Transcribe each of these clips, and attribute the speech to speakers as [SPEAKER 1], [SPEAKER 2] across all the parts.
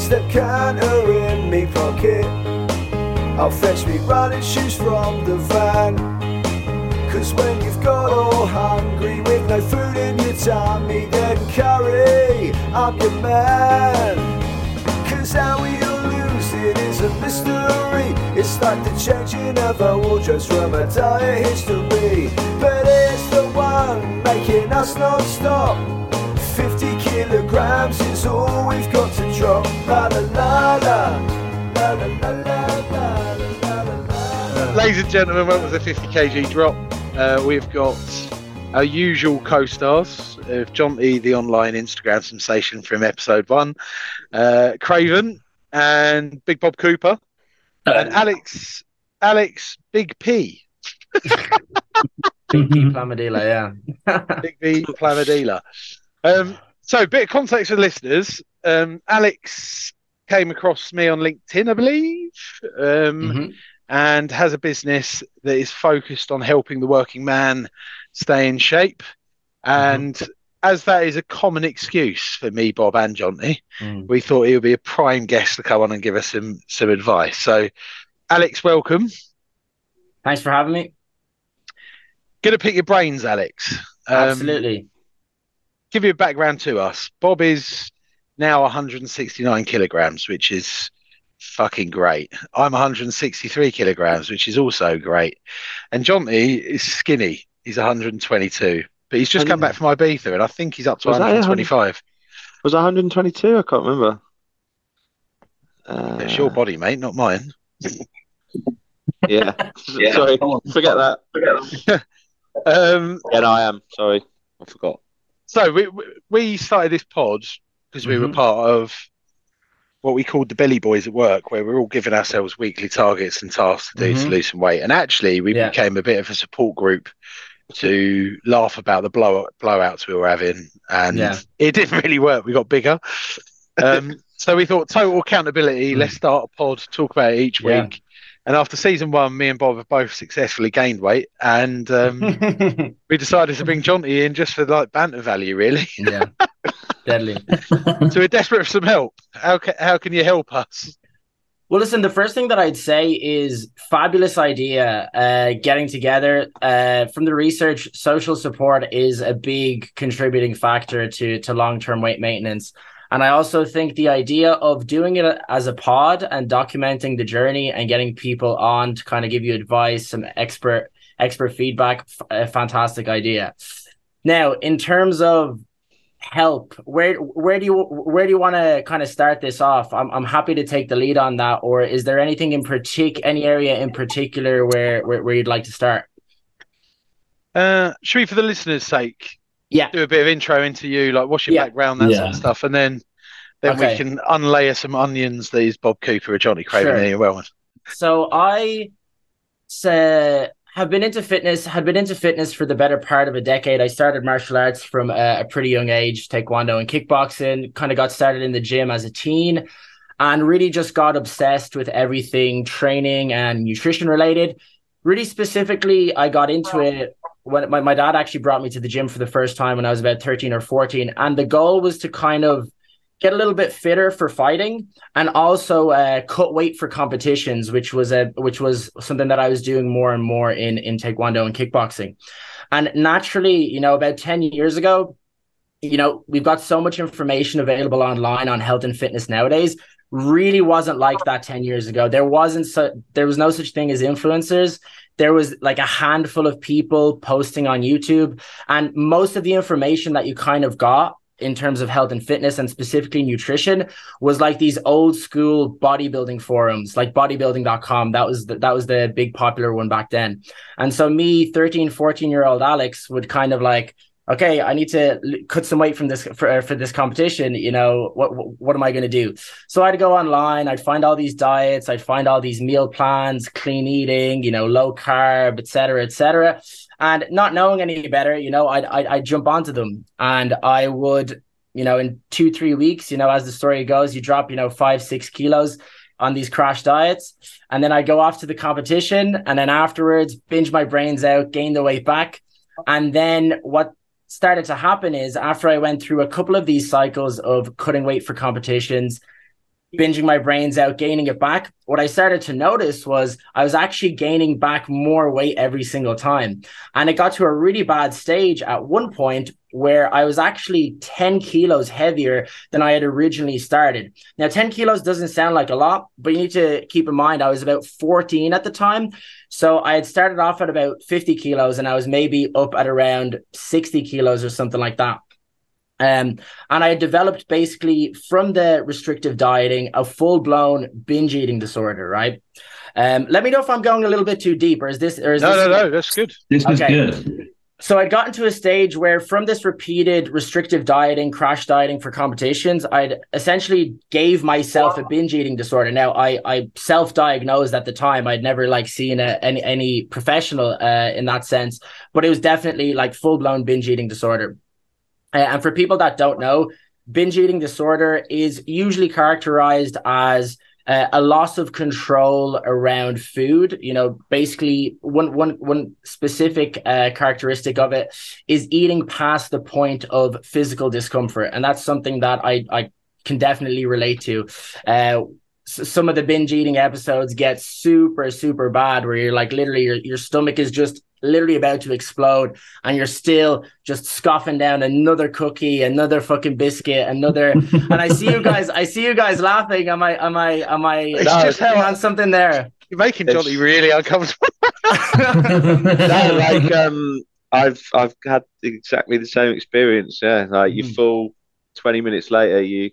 [SPEAKER 1] step canter in me pocket. I'll fetch me running shoes from the van. Cause when you've got all hungry with no food in your tummy, then curry, I'm your man. Cause how we'll lose it is a mystery. It's like the changing of our wardrobes from a dire history. But it's the one making us non stop. 50 kilograms is all we've got to drop. La la la la. La la la la la la la la.
[SPEAKER 2] Ladies and gentlemen, welcome to the 50 kg drop. Uh, we've got our usual co-stars of John E, the online Instagram sensation from episode one, uh, Craven and Big Bob Cooper, and Alex, Alex Big P,
[SPEAKER 3] Big P Plamadeala, yeah.
[SPEAKER 2] Big V Plamadeala. Um, so, a bit of context for the listeners. Um, Alex came across me on LinkedIn, I believe. Um,
[SPEAKER 3] Mhm.
[SPEAKER 2] and has a business that is focused on helping the working man stay in shape. And as that is a common excuse for me, Bob, and Johnny,
[SPEAKER 3] Mm.
[SPEAKER 2] we thought he would be a prime guest to come on and give us some some advice. So, Alex, welcome.
[SPEAKER 3] Thanks for having me.
[SPEAKER 2] Gonna pick your brains, Alex. Um,
[SPEAKER 3] Absolutely.
[SPEAKER 2] Give you a background to us. Bob is now 169 kilograms, which is fucking great. I'm 163 kilograms, which is also great. And Johnny is skinny. He's 122, but he's just
[SPEAKER 4] Oh,
[SPEAKER 2] come
[SPEAKER 4] yeah.
[SPEAKER 2] back from Ibiza, and I think he's up to
[SPEAKER 4] Was that
[SPEAKER 2] 125.
[SPEAKER 4] Was it 122? I can't remember. Uh,
[SPEAKER 2] It's your body, mate, not mine.
[SPEAKER 4] Yeah. Sorry, forget that.
[SPEAKER 2] Um,
[SPEAKER 4] Yeah, no, I am. Sorry, I forgot.
[SPEAKER 2] So we we- started this pod because we were
[SPEAKER 3] Mhm.
[SPEAKER 2] part of what we called the Belly Boys at work, where we're all giving ourselves weekly targets and tasks to do to
[SPEAKER 3] Mhm.
[SPEAKER 2] lose some weight. And actually, we
[SPEAKER 3] Yeah.
[SPEAKER 2] became a bit of a support group to laugh about the blow blowouts we were having, and
[SPEAKER 3] Yeah.
[SPEAKER 2] it didn't really work. We got bigger. Um, so we thought total accountability.
[SPEAKER 3] Mm.
[SPEAKER 2] Let's start a pod, talk about it each
[SPEAKER 3] Yeah.
[SPEAKER 2] week. And after season one, me and Bob have both successfully gained weight, and um, we decided to bring Jonty in just for like banter value, really.
[SPEAKER 3] yeah. Deadly.
[SPEAKER 2] so we're desperate for some help. How can how can you help us?
[SPEAKER 3] Well, listen, the first thing that I'd say is fabulous idea. Uh, getting together uh, from the research, social support is a big contributing factor to to long term weight maintenance. And I also think the idea of doing it as a pod and documenting the journey and getting people on to kind of give you advice, some expert expert feedback, f- a fantastic idea. Now, in terms of help where where do you where do you want to kind of start this off i'm i'm happy to take the lead on that or is there anything in particular, any area in particular where where, where you'd like to start
[SPEAKER 2] Uh, for the listeners' sake,
[SPEAKER 3] yeah
[SPEAKER 2] do a bit of intro into you, like what's your
[SPEAKER 3] Yeah.
[SPEAKER 2] background, that sort of stuff, and then then we can unlayer some onions. That is Bob Cooper or Johnny Craven.
[SPEAKER 3] Sure.
[SPEAKER 2] There, well,
[SPEAKER 3] so i uh, have been into fitness had been into fitness for the better part of a decade i started martial arts from a, a pretty young age taekwondo and kickboxing kind of got started in the gym as a teen and really just got obsessed with everything training and nutrition related really specifically i got into it when my, my dad actually brought me to the gym for the first time when i was about 13 or 14 and the goal was to kind of get a little bit fitter for fighting and also uh, cut weight for competitions, which was a which was something that I was doing more and more in in taekwondo and kickboxing. And naturally, you know, about ten years ago, you know, we've got so much information available online on health and fitness nowadays. Really wasn't like that ten years ago. There wasn't so there was no such thing as influencers. There was like a handful of people posting on YouTube, and most of the information that you kind of got in terms of health and fitness and specifically nutrition was like these old school bodybuilding forums like bodybuilding.com that was the, that was the big popular one back then and so me 13 14 year old alex would kind of like okay i need to cut some weight from this for, uh, for this competition you know what what, what am i going to do? So i'd go online i'd find all these diets i'd find all these meal plans clean eating you know low carb etc etc and not knowing any better you know I'd, I'd i'd jump onto them. And i would you know in two three weeks you know as the story goes you drop you know five six kilos on these crash diets. And then i go off to the competition and then afterwards binge my brains out gain the weight back. And then what started to happen is after i went through a couple of these cycles of cutting weight for competitions binging my brains out, gaining it back. What I started to notice was I was actually gaining back more weight every single time. And it got to a really bad stage at one point where I was actually 10 kilos heavier than I had originally started. Now, 10 kilos doesn't sound like a lot, but you need to keep in mind I was about 14 at the time. So I had started off at about 50 kilos and I was maybe up at around 60 kilos or something like that. Um, and I developed basically from the restrictive dieting a full blown binge eating disorder, right? Um, let me know if I'm going a little bit too deep, or is this? Or is
[SPEAKER 2] no,
[SPEAKER 3] this,
[SPEAKER 2] no, no, that's good.
[SPEAKER 5] This was
[SPEAKER 3] Okay.
[SPEAKER 5] good.
[SPEAKER 3] So I'd gotten to a stage where, from this repeated restrictive dieting, crash dieting for competitions, I'd essentially gave myself a binge eating disorder. Now, I I self diagnosed at the time. I'd never like seen a, any any professional uh, in that sense, but it was definitely like full blown binge eating disorder. Uh, and for people that don't know, binge eating disorder is usually characterized as uh, a loss of control around food. You know, basically one one one specific uh, characteristic of it is eating past the point of physical discomfort, and that's something that I I can definitely relate to. Uh, some of the binge eating episodes get super super bad where you're like literally your, your stomach is just literally about to explode and you're still just scoffing down another cookie another fucking biscuit another and i see you guys i see you guys laughing am i am i am i
[SPEAKER 2] It's just how
[SPEAKER 3] on something there
[SPEAKER 2] You're making
[SPEAKER 4] It's-
[SPEAKER 2] Johnny really uncomfortable.
[SPEAKER 4] no, like um, I've I've had exactly the same experience. Yeah, like you
[SPEAKER 3] Mhm.
[SPEAKER 4] full twenty minutes later, you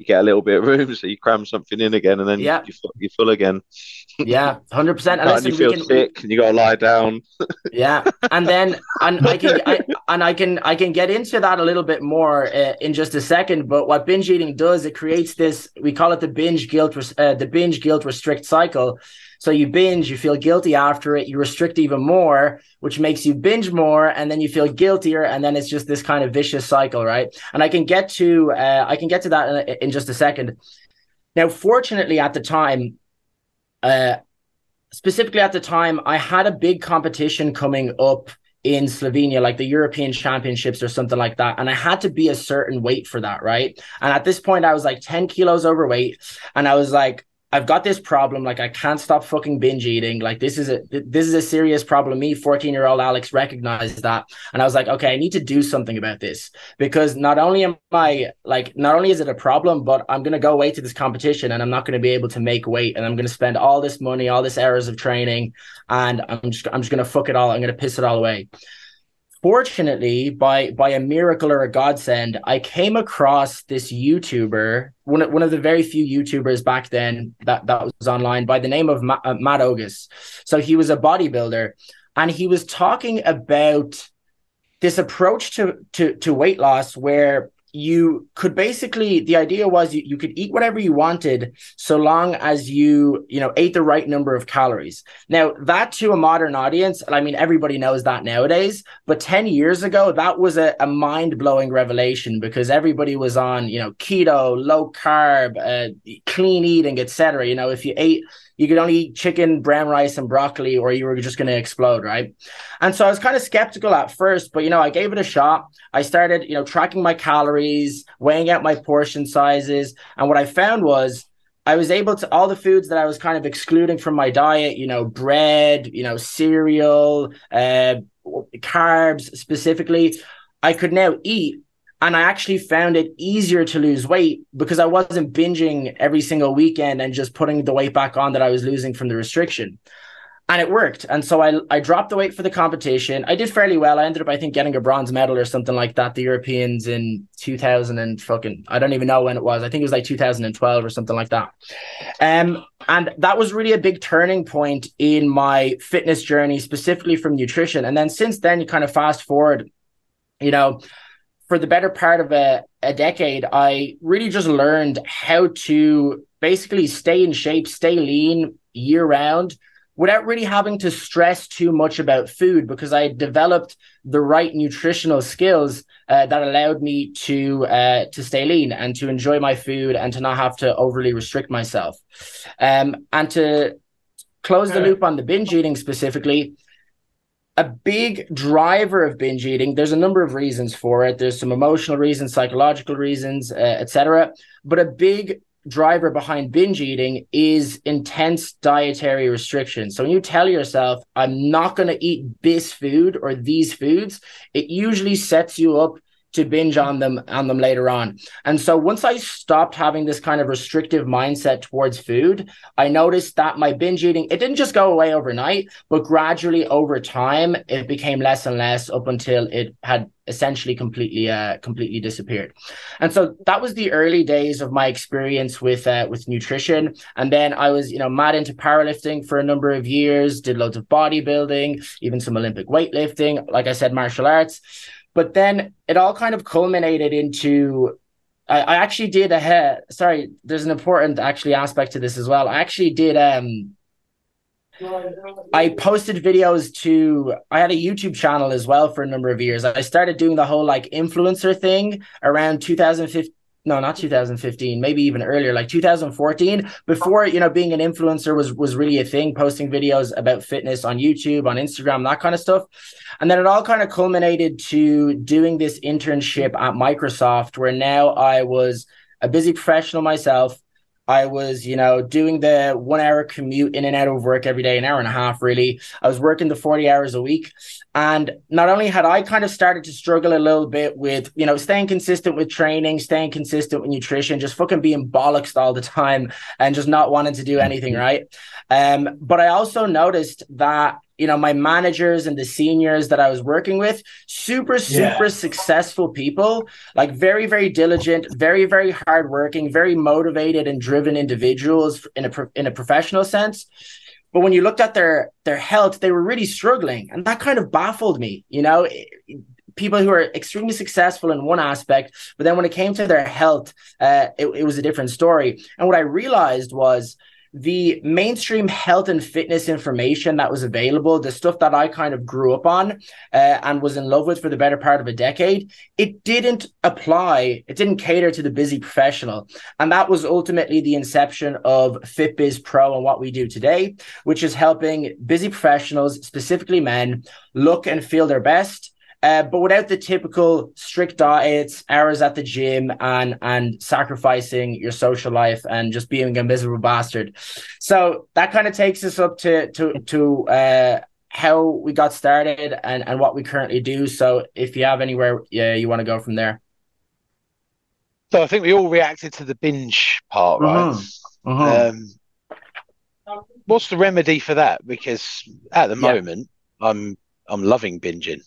[SPEAKER 4] you get a little bit of room, so you cram something in again, and then
[SPEAKER 3] Yeah.
[SPEAKER 4] you, you you're full again.
[SPEAKER 3] yeah 100% and
[SPEAKER 4] and you feel
[SPEAKER 3] can-
[SPEAKER 4] sick, and you got to lie down.
[SPEAKER 3] yeah and then and i can I, and i can i can get into that a little bit more uh, in just a second but what binge eating does it creates this we call it the binge guilt uh, the binge guilt restrict cycle so you binge you feel guilty after it you restrict even more which makes you binge more and then you feel guiltier and then it's just this kind of vicious cycle right and i can get to uh, i can get to that in, in just a second now fortunately at the time uh specifically at the time, I had a big competition coming up in Slovenia, like the European Championships or something like that. And I had to be a certain weight for that, right? And at this point, I was like 10 kilos overweight. And I was like, I've got this problem. Like I can't stop fucking binge eating. Like this is a this is a serious problem. Me, 14 year old Alex, recognized that, and I was like, okay, I need to do something about this because not only am I like not only is it a problem, but I'm gonna go away to this competition and I'm not gonna be able to make weight, and I'm gonna spend all this money, all this hours of training, and I'm just I'm just gonna fuck it all. I'm gonna piss it all away fortunately by by a miracle or a godsend i came across this youtuber one of, one of the very few youtubers back then that that was online by the name of Ma- uh, matt ogus. So he was a bodybuilder and he was talking about this approach to to to weight loss where you could basically the idea was you, you could eat whatever you wanted so long as you you know ate the right number of calories. Now that to a modern audience i mean everybody knows that nowadays but 10 years ago that was a, a mind-blowing revelation because everybody was on you know keto low carb uh, clean eating etc you know if you ate you could only eat chicken brown rice and broccoli or you were just going to explode right and so i was kind of skeptical at first but you know i gave it a shot i started you know tracking my calories weighing out my portion sizes and what i found was I was able to all the foods that I was kind of excluding from my diet, you know, bread, you know, cereal, uh, carbs specifically, I could now eat. And I actually found it easier to lose weight because I wasn't binging every single weekend and just putting the weight back on that I was losing from the restriction. And it worked. And so I, I dropped the weight for the competition. I did fairly well. I ended up, I think, getting a bronze medal or something like that. The Europeans in 2000 and fucking, I don't even know when it was. I think it was like 2012 or something like that. Um, and that was really a big turning point in my fitness journey, specifically from nutrition. And then since then, you kind of fast forward, you know, for the better part of a, a decade, I really just learned how to basically stay in shape, stay lean year round without really having to stress too much about food because I developed the right nutritional skills uh, that allowed me to uh, to stay lean and to enjoy my food and to not have to overly restrict myself. Um, and to close the loop on the binge eating specifically, a big driver of binge eating. There's a number of reasons for it. There's some emotional reasons psychological reasons uh, etc but a big driver behind binge eating is intense dietary restriction. So when you tell yourself, I'm not going to eat this food or these foods, it usually sets you up to binge on them on them later on. And so once I stopped having this kind of restrictive mindset towards food, I noticed that my binge eating it didn't just go away overnight, but gradually over time it became less and less up until it had essentially completely uh completely disappeared. And so that was the early days of my experience with uh, with nutrition and then I was, you know, mad into powerlifting for a number of years, did loads of bodybuilding, even some Olympic weightlifting, like I said martial arts. But then it all kind of culminated into I, I actually did a hair. sorry, there's an important actually aspect to this as well. I actually did um I posted videos to I had a YouTube channel as well for a number of years. I started doing the whole like influencer thing around 2015 no not 2015 maybe even earlier like 2014 before you know being an influencer was was really a thing posting videos about fitness on youtube on instagram that kind of stuff. And then it all kind of culminated to doing this internship at microsoft where now i was a busy professional myself I was, you know, doing the one hour commute in and out of work every day, an hour and a half, really. I was working the 40 hours a week. And not only had I kind of started to struggle a little bit with, you know, staying consistent with training, staying consistent with nutrition, just fucking being bollocks all the time and just not wanting to do anything right. Um, but I also noticed that you know my managers and the seniors that i was working with super super yeah. successful people like very very diligent very very hardworking very motivated and driven individuals in a in a professional sense. But when you looked at their their health they were really struggling. And that kind of baffled me you know people who are extremely successful in one aspect but then when it came to their health uh, it, it was a different story. And what i realized was the mainstream health and fitness information that was available, the stuff that I kind of grew up on uh, and was in love with for the better part of a decade, it didn't apply, it didn't cater to the busy professional. And that was ultimately the inception of FitBiz Pro and what we do today, which is helping busy professionals, specifically men, look and feel their best uh, but without the typical strict diets, hours at the gym, and and sacrificing your social life and just being a miserable bastard. So that kind of takes us up to to to uh, how we got started and and what we currently do. So if you have anywhere, yeah, you want to go from there.
[SPEAKER 2] So I think we all reacted to the binge part, right? Mm-hmm. Mm-hmm. Um, what's the remedy for that? Because at the yeah. moment, I'm I'm loving binging.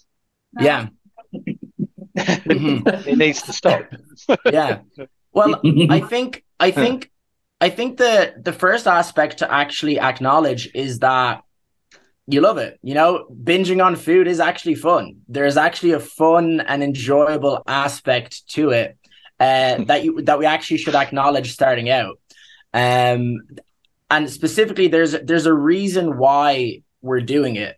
[SPEAKER 3] Yeah.
[SPEAKER 2] it needs to stop.
[SPEAKER 3] yeah. Well, I think I think I think the the first aspect to actually acknowledge is that you love it. You know, binging on food is actually fun. There's actually a fun and enjoyable aspect to it uh, that you that we actually should acknowledge starting out. Um, and specifically, there's there's a reason why we're doing it.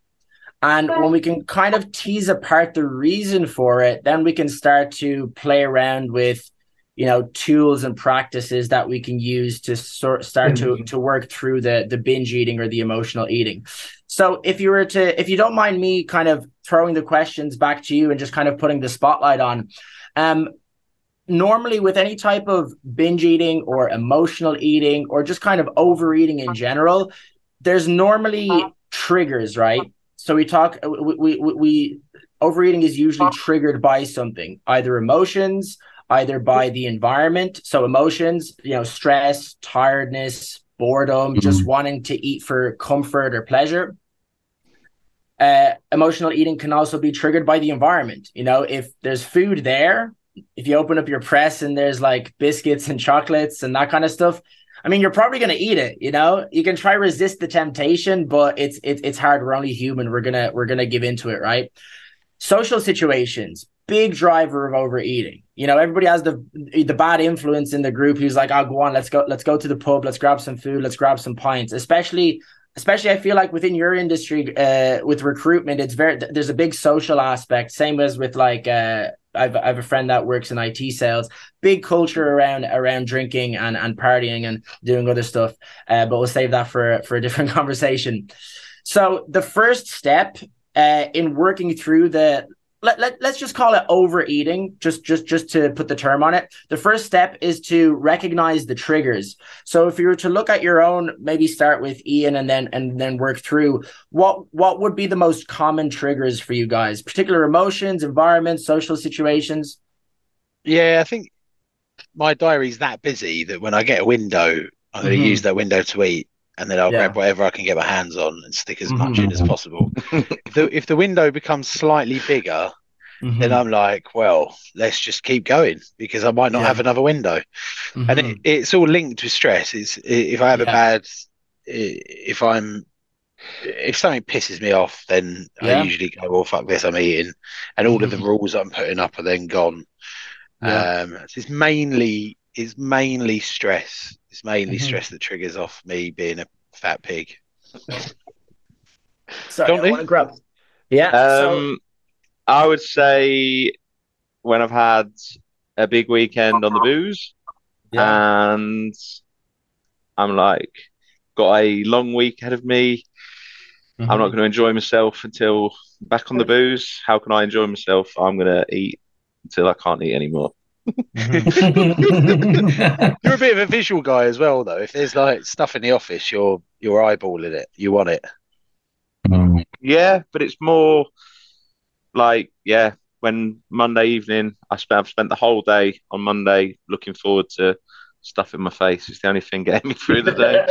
[SPEAKER 3] And when we can kind of tease apart the reason for it, then we can start to play around with, you know, tools and practices that we can use to sort start mm-hmm. to to work through the the binge eating or the emotional eating. So if you were to, if you don't mind me kind of throwing the questions back to you and just kind of putting the spotlight on, um, normally with any type of binge eating or emotional eating or just kind of overeating in general, there's normally triggers, right? So we talk, we, we, we overeating is usually triggered by something, either emotions, either by the environment. So emotions, you know, stress, tiredness, boredom, mm-hmm. just wanting to eat for comfort or pleasure. Uh, emotional eating can also be triggered by the environment. You know, if there's food there, if you open up your press and there's like biscuits and chocolates and that kind of stuff, I mean, you're probably going to eat it. You know, you can try resist the temptation, but it's it's it's hard. We're only human. We're gonna we're gonna give into it, right? Social situations, big driver of overeating. You know, everybody has the the bad influence in the group who's like, "Oh, go on, let's go, let's go to the pub, let's grab some food, let's grab some pints." Especially, especially, I feel like within your industry, uh, with recruitment, it's very there's a big social aspect. Same as with like uh I've I have a friend that works in IT sales. Big culture around around drinking and and partying and doing other stuff. Uh, but we'll save that for for a different conversation. So the first step uh, in working through the let, let, let's just call it overeating just just just to put the term on it. The first step is to recognize the triggers. So if you were to look at your own maybe start with ian and then and then work through what what would be the most common triggers for you guys? Particular emotions environments social situations?
[SPEAKER 2] Yeah, I think my diary's that busy that when I get a window, I'm going to
[SPEAKER 3] Mhm.
[SPEAKER 2] use that window to eat, and then I'll
[SPEAKER 3] Yeah.
[SPEAKER 2] grab whatever I can get my hands on and stick as much in as
[SPEAKER 5] Mhm.
[SPEAKER 2] possible. if, the, if the window becomes slightly bigger,
[SPEAKER 3] Mm-hmm.
[SPEAKER 2] then I'm like, well, let's just keep going because I might not
[SPEAKER 3] Yeah.
[SPEAKER 2] have another window. And
[SPEAKER 3] Mhm.
[SPEAKER 2] it, it's all linked with stress. It's if I have a bad, if I'm, if something pisses me off, then
[SPEAKER 3] Yeah.
[SPEAKER 2] I usually go, well, fuck this, I'm eating, and all of the
[SPEAKER 3] Mhm.
[SPEAKER 2] rules I'm putting up are then gone.
[SPEAKER 3] Yeah.
[SPEAKER 2] Um, so it's mainly it's mainly stress. It's mainly
[SPEAKER 3] Mhm.
[SPEAKER 2] stress that triggers off me being a fat pig.
[SPEAKER 3] Sorry,
[SPEAKER 2] Don't
[SPEAKER 3] I want to grab. Yeah. so,
[SPEAKER 4] Um, I would say when I've had a big weekend on the booze
[SPEAKER 3] yeah.
[SPEAKER 4] and I'm like got a long week ahead of me. I'm not going to enjoy myself until back on the booze. How can I enjoy myself? I'm going to eat until I can't eat anymore.
[SPEAKER 3] Mhm.
[SPEAKER 2] You're a bit of a visual guy as well, though. If there's like stuff in the office, you're you're eyeballing it. You want it.
[SPEAKER 5] Mm.
[SPEAKER 4] Yeah, but it's more like yeah. When Monday evening, I spent I've spent the whole day on Monday looking forward to stuff in my face. It's the only thing getting me through the day.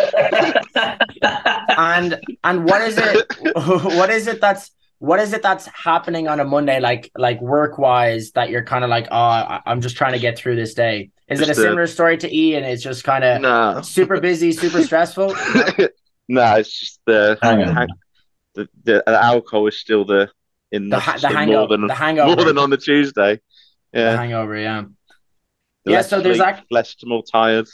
[SPEAKER 3] and and what is it what is it that's what is it that's happening on a monday like like work wise that you're kind of like oh I- i'm just trying to get through this day. Is it a
[SPEAKER 4] Just,
[SPEAKER 3] similar story to ian it's just kind of
[SPEAKER 4] no,
[SPEAKER 3] super busy super stressful?
[SPEAKER 4] No, it's just the
[SPEAKER 5] Hang
[SPEAKER 4] hang- the, the, the alcohol is still the in
[SPEAKER 3] the,
[SPEAKER 4] the,
[SPEAKER 3] the hangover
[SPEAKER 4] more than
[SPEAKER 3] the hangover.
[SPEAKER 4] more than on the Tuesday.
[SPEAKER 3] the
[SPEAKER 4] Yeah,
[SPEAKER 3] hangover yeah. Yeah,
[SPEAKER 4] less
[SPEAKER 3] so there's
[SPEAKER 4] sleep,
[SPEAKER 3] act-
[SPEAKER 4] less more tired.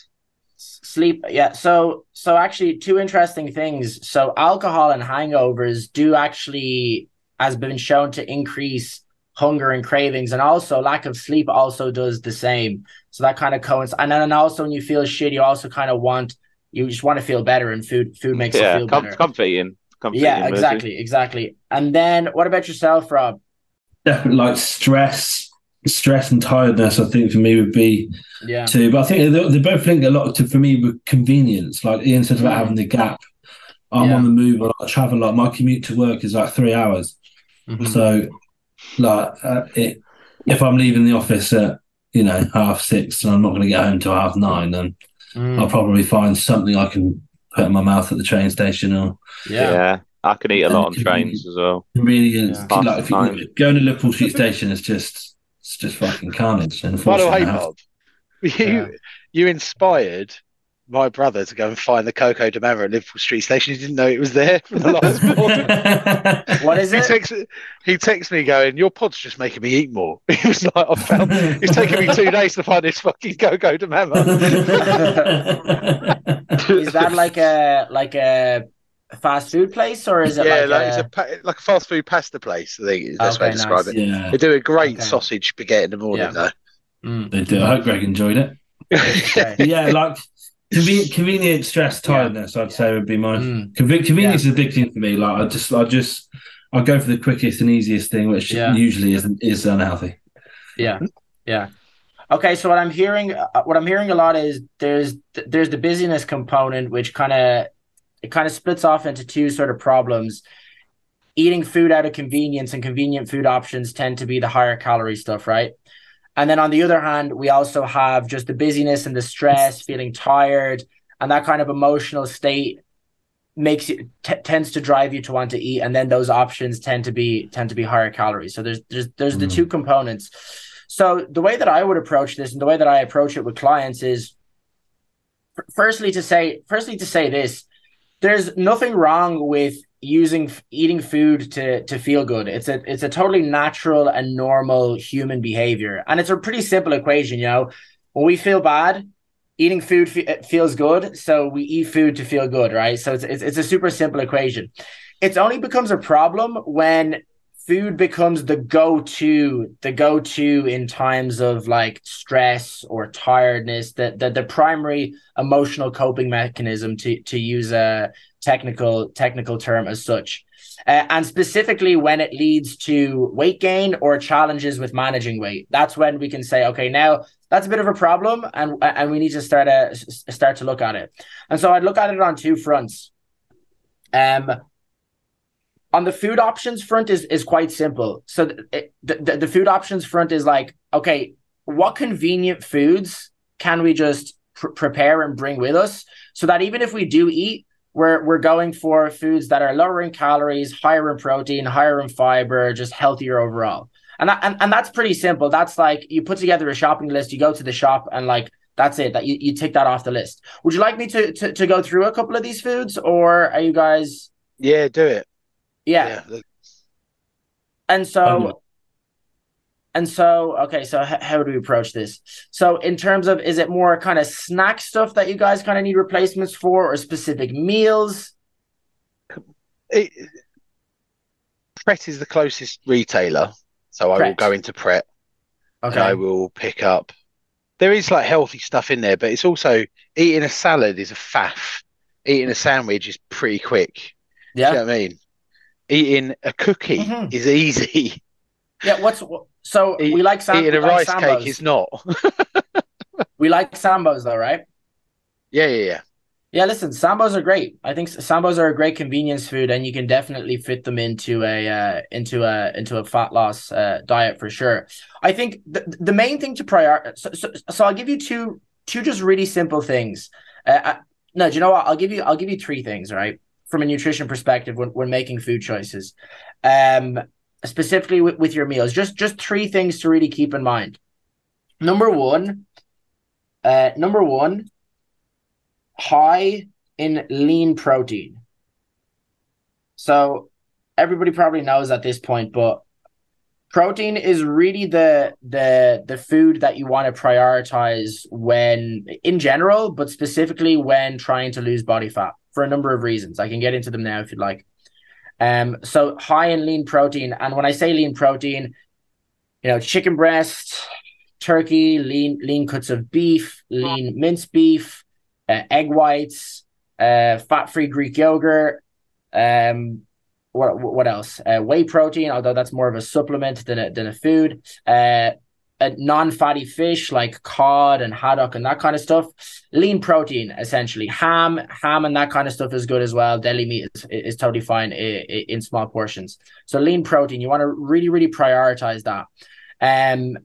[SPEAKER 3] sleep yeah so so actually two interesting things. So alcohol and hangovers do actually has been shown to increase hunger and cravings and also lack of sleep also does the same so that kind of coincides and then also when you feel shit you also kind of want you just want to feel better and food food makes
[SPEAKER 4] yeah,
[SPEAKER 3] you feel
[SPEAKER 4] com-
[SPEAKER 3] better
[SPEAKER 4] comfort eating. Comfort
[SPEAKER 3] yeah
[SPEAKER 4] eating, really.
[SPEAKER 3] exactly exactly and then what about yourself rob
[SPEAKER 5] Definitely like stress, stress and tiredness. I think for me would be
[SPEAKER 3] yeah
[SPEAKER 5] two, but I think they, they both link a lot to for me with convenience. Like Ian said about
[SPEAKER 3] Mm.
[SPEAKER 5] having the gap. I'm
[SPEAKER 3] Yeah.
[SPEAKER 5] on the move. a lot, I travel a lot. My commute to work is like three hours.
[SPEAKER 3] Mhm.
[SPEAKER 5] So, like, uh, it, if I'm leaving the office at you know half six and I'm not going to get home till half nine, then
[SPEAKER 3] Mm,
[SPEAKER 5] I'll probably find something I can put in my mouth at the train station or
[SPEAKER 4] Yeah.
[SPEAKER 3] yeah
[SPEAKER 4] I can eat a lot on trains as well.
[SPEAKER 5] convenience.
[SPEAKER 3] Yeah.
[SPEAKER 5] Like, if you, going to Liverpool Street Station is just it's just fucking carnage. And
[SPEAKER 2] By the way,
[SPEAKER 5] unfortunately, I have-
[SPEAKER 2] Bob, you
[SPEAKER 3] Yeah.
[SPEAKER 2] you inspired my brother to go and find the Coco di Mama at Liverpool Street Station. He didn't know it was there from the last pod.
[SPEAKER 3] what is
[SPEAKER 2] He
[SPEAKER 3] it
[SPEAKER 2] texts he texts me going, "Your pod's just making me eat more." He was like, "I found it's taken me two days to find this fucking Coco di Mama."
[SPEAKER 3] is that like a like a fast food place or is it
[SPEAKER 2] yeah,
[SPEAKER 3] like,
[SPEAKER 2] like,
[SPEAKER 3] a,
[SPEAKER 2] it's a like a fast food pasta place. I think is the best way
[SPEAKER 3] Okay,
[SPEAKER 2] to describe
[SPEAKER 3] nice.
[SPEAKER 2] it.
[SPEAKER 5] yeah,
[SPEAKER 2] They do a great
[SPEAKER 3] Okay.
[SPEAKER 2] sausage spaghetti in the morning,
[SPEAKER 3] Yeah.
[SPEAKER 2] though.
[SPEAKER 3] Mm,
[SPEAKER 5] they do. I hope Greg enjoyed it. yeah, like conven- convenient stress, tiredness. I'd say would be my
[SPEAKER 3] Mm,
[SPEAKER 5] Conven- convenience is a big thing for me. Like I just, I just, I go for the quickest and easiest thing, which
[SPEAKER 3] Yeah.
[SPEAKER 5] usually isn't is unhealthy.
[SPEAKER 3] yeah yeah okay so what i'm hearing uh, what i'm hearing a lot is there's there's the busyness component which kind of it kind of splits off into two sort of problems eating food out of convenience and convenient food options tend to be the higher calorie stuff right and then on the other hand we also have just the busyness and the stress feeling tired and that kind of emotional state makes you t- tends to drive you to want to eat and then those options tend to be tend to be higher calories. So there's there's there's the
[SPEAKER 5] Mm.
[SPEAKER 3] two components. So the way that i would approach this and the way that i approach it with clients is firstly to say firstly to say this there's nothing wrong with using eating food to to feel good. It's a it's a totally natural and normal human behavior. And it's a pretty simple equation you know? When we feel bad eating food it uh, feels good so we eat food to feel good right? So it's, it's, it's a super simple equation. It's only becomes a problem when food becomes the go-to the go-to in times of like stress or tiredness that the, the primary emotional coping mechanism to to use a technical technical term as such. Uh, and specifically when it leads to weight gain or challenges with managing weight. That's when we can say okay now that's a bit of a problem and and we need to start a start to look at it. And so i'd look at it on two fronts. Um on the food options front is is quite simple. So it, the, the food options front is like, okay, what convenient foods can we just pr- prepare and bring with us so that even if we do eat, we're we're going for foods that are lower in calories, higher in protein, higher in fiber, just healthier overall. And that, and, and that's pretty simple. That's like you put together a shopping list, you go to the shop and like that's it. That you, you take that off the list. Would you like me to, to to go through a couple of these foods or are you guys
[SPEAKER 2] Yeah, do it.
[SPEAKER 3] Yeah.
[SPEAKER 2] Yeah.
[SPEAKER 3] And so, and so, okay. So, h- how do we approach this? So, in terms of, is it more kind of snack stuff that you guys kind of need replacements for, or specific meals?
[SPEAKER 2] It, Pret is the closest retailer, so I will go into Pret and I will pick up. There is like healthy stuff in there, but it's also eating a salad is a faff. Eating a sandwich is pretty quick. Do you
[SPEAKER 3] Yeah.
[SPEAKER 2] know what I mean? Eating a cookie
[SPEAKER 3] Mhm.
[SPEAKER 2] is easy.
[SPEAKER 3] Yeah. What's so
[SPEAKER 2] Eat-
[SPEAKER 3] we like sam-
[SPEAKER 2] Eating a
[SPEAKER 3] like
[SPEAKER 2] rice
[SPEAKER 3] sambos.
[SPEAKER 2] cake is not.
[SPEAKER 3] We like sambos though, right?
[SPEAKER 2] yeah, yeah, yeah.
[SPEAKER 3] Yeah. Listen, sambos are great. I think sambos are a great convenience food, and you can definitely fit them into a uh, into a into a fat loss uh, diet for sure. I think the the main thing to prioritize. So, so, so I'll give you two two just really simple things. Uh, I, no, do you know what? I'll give you I'll give you three things, right? From a nutrition perspective, when when making food choices, um, specifically with, with your meals, just just three things to really keep in mind. Number one, uh, number one, high in lean protein. So everybody probably knows at this point, but protein is really the the the food that you want to prioritize when in general, but specifically when trying to lose body fat for a number of reasons. I can get into them now if you'd like. Um, so high in lean protein, and when I say lean protein, you know, chicken breast, turkey, lean lean cuts of beef, lean minced beef, uh, egg whites, uh, fat-free Greek yogurt. Um, what what else? Uh, whey protein, although that's more of a supplement than a than a food. Non-fatty fish like cod and haddock and that kind of stuff. Lean protein, essentially. Ham, ham, and that kind of stuff is good as well. Deli meat is, is totally fine in, in small portions. So lean protein, you want to really, really prioritize that. Um,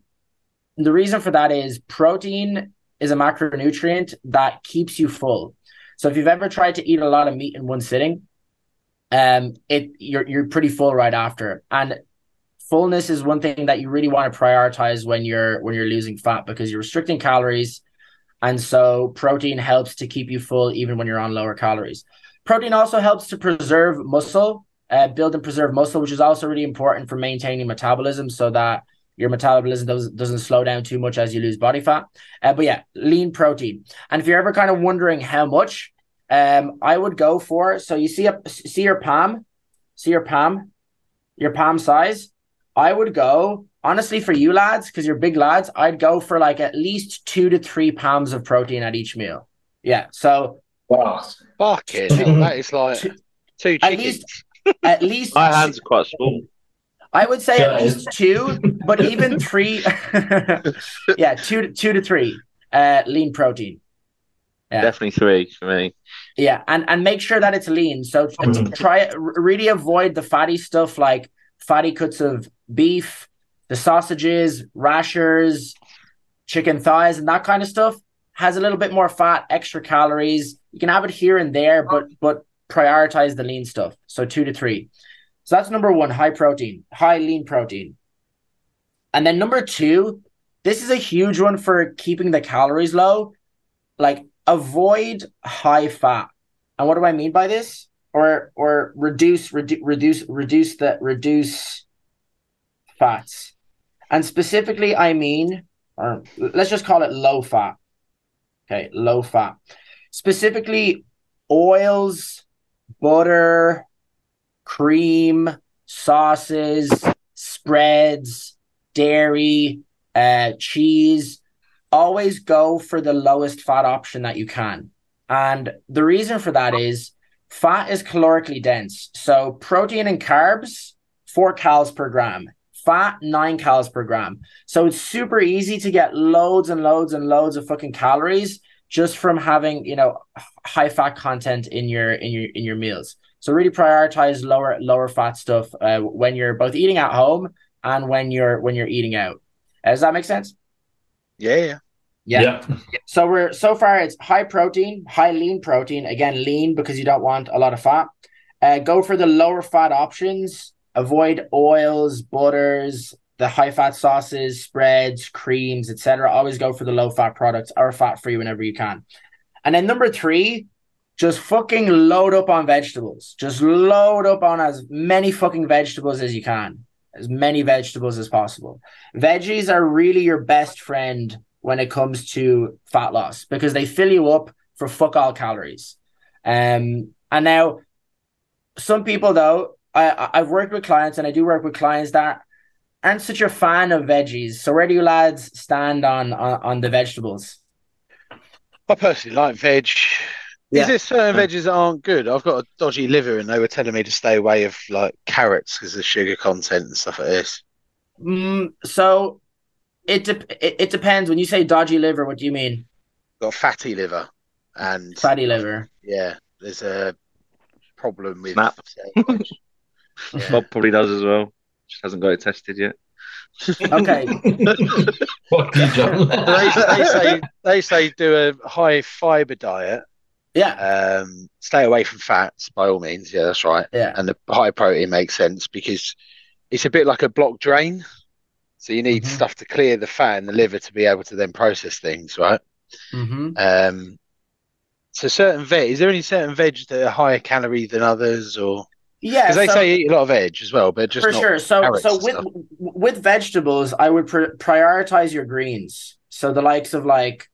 [SPEAKER 3] the reason for that is protein is a macronutrient that keeps you full. So if you've ever tried to eat a lot of meat in one sitting, um, it you're you're pretty full right after. And fullness is one thing that you really want to prioritize when you're when you're losing fat because you're restricting calories. And so protein helps to keep you full even when you're on lower calories. Protein also helps to preserve muscle, uh, build and preserve muscle, which is also really important for maintaining metabolism so that your metabolism does, doesn't slow down too much as you lose body fat. Uh, but yeah, lean protein. And if you're ever kind of wondering how much, um, I would go for so you see a see your palm, see your palm, your palm size. I would go honestly for you lads because you're big lads. I'd go for like at least two to three pounds of protein at each meal. Yeah, so
[SPEAKER 5] Wow.
[SPEAKER 2] Fucking hell, that is like
[SPEAKER 3] Two-
[SPEAKER 2] two
[SPEAKER 3] at least at least
[SPEAKER 4] My hands are quite small.
[SPEAKER 3] I would say at least two, but even three. yeah, two to two to three. Uh, lean protein. Yeah.
[SPEAKER 4] Definitely three for me.
[SPEAKER 3] Yeah, and and make sure that it's lean. So t-
[SPEAKER 5] Mhm.
[SPEAKER 3] try really avoid the fatty stuff like fatty cuts of beef, the sausages, rashers, chicken thighs, and that kind of stuff. Has a little bit more fat, extra calories. You can have it here and there, but but prioritize the lean stuff. So two to three. So that's number one, high protein, high lean protein. And then number two, this is a huge one for keeping the calories low. Like avoid high fat. And what do I mean by this? Or or reduce redu- reduce reduce the reduce fats. And specifically I mean or let's just call it low fat. Okay, low fat. Specifically oils, butter, cream, sauces, spreads, dairy, uh, cheese. Always go for the lowest fat option that you can. And the reason for that is fat is calorically dense. So protein and carbs, four calories per gram. Fat, nine calories per gram. So it's super easy to get loads and loads and loads of fucking calories just from having, you know, high fat content in your in your in your meals. So really prioritize lower lower fat stuff uh, when you're both eating at home and when you're when you're eating out. Does that make sense?
[SPEAKER 2] Yeah, yeah.
[SPEAKER 3] Yeah. So we're so far it's high protein, high lean protein. Again, lean because you don't want a lot of fat. Uh, go for the lower fat options. Avoid oils, butters, the high fat sauces, spreads, creams, etc. Always go for the low fat products or fat free whenever you can. And then number three, just fucking load up on vegetables. Just load up on as many fucking vegetables as you can. As many vegetables as possible. Veggies are really your best friend when it comes to fat loss because they fill you up for fuck all calories. Um, and now some people though, I I've worked with clients and I do work with clients that aren't such a fan of veggies. So where do you lads stand on on, on the vegetables?
[SPEAKER 2] I personally like veg.
[SPEAKER 3] Yeah.
[SPEAKER 2] Is there certain veggies that aren't good? I've got a dodgy liver, and they were telling me to stay away of like carrots because of sugar content and stuff like this.
[SPEAKER 3] Mm, so it, de- it it depends. When you say dodgy liver, what do you mean?
[SPEAKER 2] Got fatty liver, and
[SPEAKER 3] Fatty liver.
[SPEAKER 2] yeah, there's a problem with
[SPEAKER 4] Snap.
[SPEAKER 2] Yeah.
[SPEAKER 4] Bob probably does as well. Just hasn't got it tested yet.
[SPEAKER 3] Okay.
[SPEAKER 5] Fuck you, John.
[SPEAKER 2] they, they say they say do a high fiber diet.
[SPEAKER 3] Yeah.
[SPEAKER 2] Um, stay away from fats by all means. Yeah, that's right.
[SPEAKER 3] Yeah.
[SPEAKER 2] And the high protein makes sense because it's a bit like a blocked drain. So you need
[SPEAKER 3] Mhm.
[SPEAKER 2] stuff to clear the fat in the liver to be able to then process things, right?
[SPEAKER 3] Mm-hmm.
[SPEAKER 2] Um, so certain veg, is there any certain veg that are higher calorie than others, or
[SPEAKER 3] Yeah.
[SPEAKER 2] because they
[SPEAKER 3] so-
[SPEAKER 2] say eat a lot of veg as well, but just
[SPEAKER 3] for sure. So so with
[SPEAKER 2] stuff.
[SPEAKER 3] with vegetables, I would pr- prioritize your greens. So the likes of like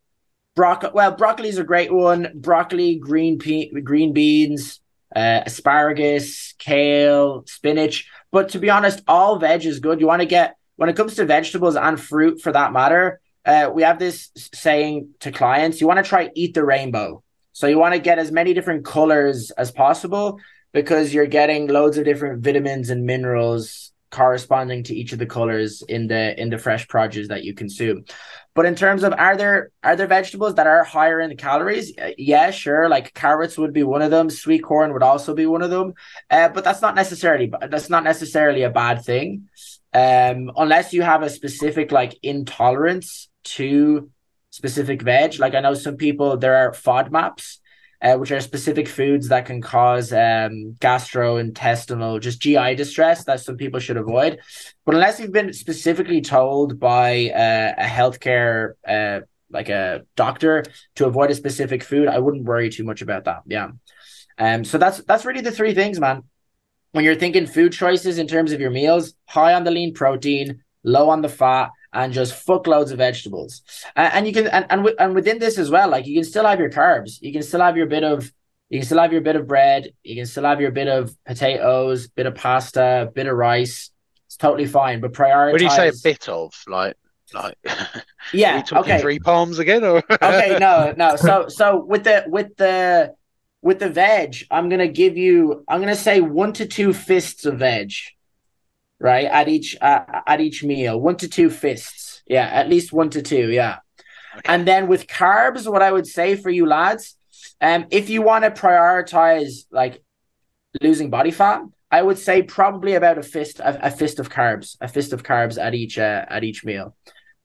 [SPEAKER 3] broccoli. Well, broccoli is a great one. Broccoli, green pe- green beans, uh, asparagus, kale, spinach. But to be honest, all veg is good. You want to get when it comes to vegetables and fruit, for that matter. Uh, we have this saying to clients: you want to try eat the rainbow. So you want to get as many different colors as possible because you're getting loads of different vitamins and minerals corresponding to each of the colors in the in the fresh produce that you consume. But in terms of are there are there vegetables that are higher in calories? Yeah, sure. Like carrots would be one of them. Sweet corn would also be one of them. Uh, but that's not necessarily that's not necessarily a bad thing, um, unless you have a specific like intolerance to specific veg. Like I know some people there are FODMAPs uh, which are specific foods that can cause um, gastrointestinal, just GI distress that some people should avoid. But unless you've been specifically told by uh, a healthcare, uh, like a doctor, to avoid a specific food, I wouldn't worry too much about that. Yeah. Um. So that's that's really the three things, man. When you're thinking food choices in terms of your meals, high on the lean protein, low on the fat, and just fuck loads of vegetables. Uh, and you can and and, w- and within this as well, like you can still have your carbs. You can still have your bit of you can still have your bit of bread. You can still have your bit of potatoes, bit of pasta, bit of rice. It's totally fine. But prioritize.
[SPEAKER 2] What do you say a bit of like like?
[SPEAKER 3] Yeah. Okay.
[SPEAKER 2] three palms again, or
[SPEAKER 3] okay. No. No. So so with the with the with the veg, I'm gonna give you. I'm gonna say one to two fists of veg, right? At each uh, at each meal, one to two fists. Yeah, at least one to two. Yeah.
[SPEAKER 2] Okay.
[SPEAKER 3] And then with carbs, what I would say for you lads, um, if you want to prioritize like losing body fat, I would say probably about a fist a, a fist of carbs, a fist of carbs at each uh, at each meal.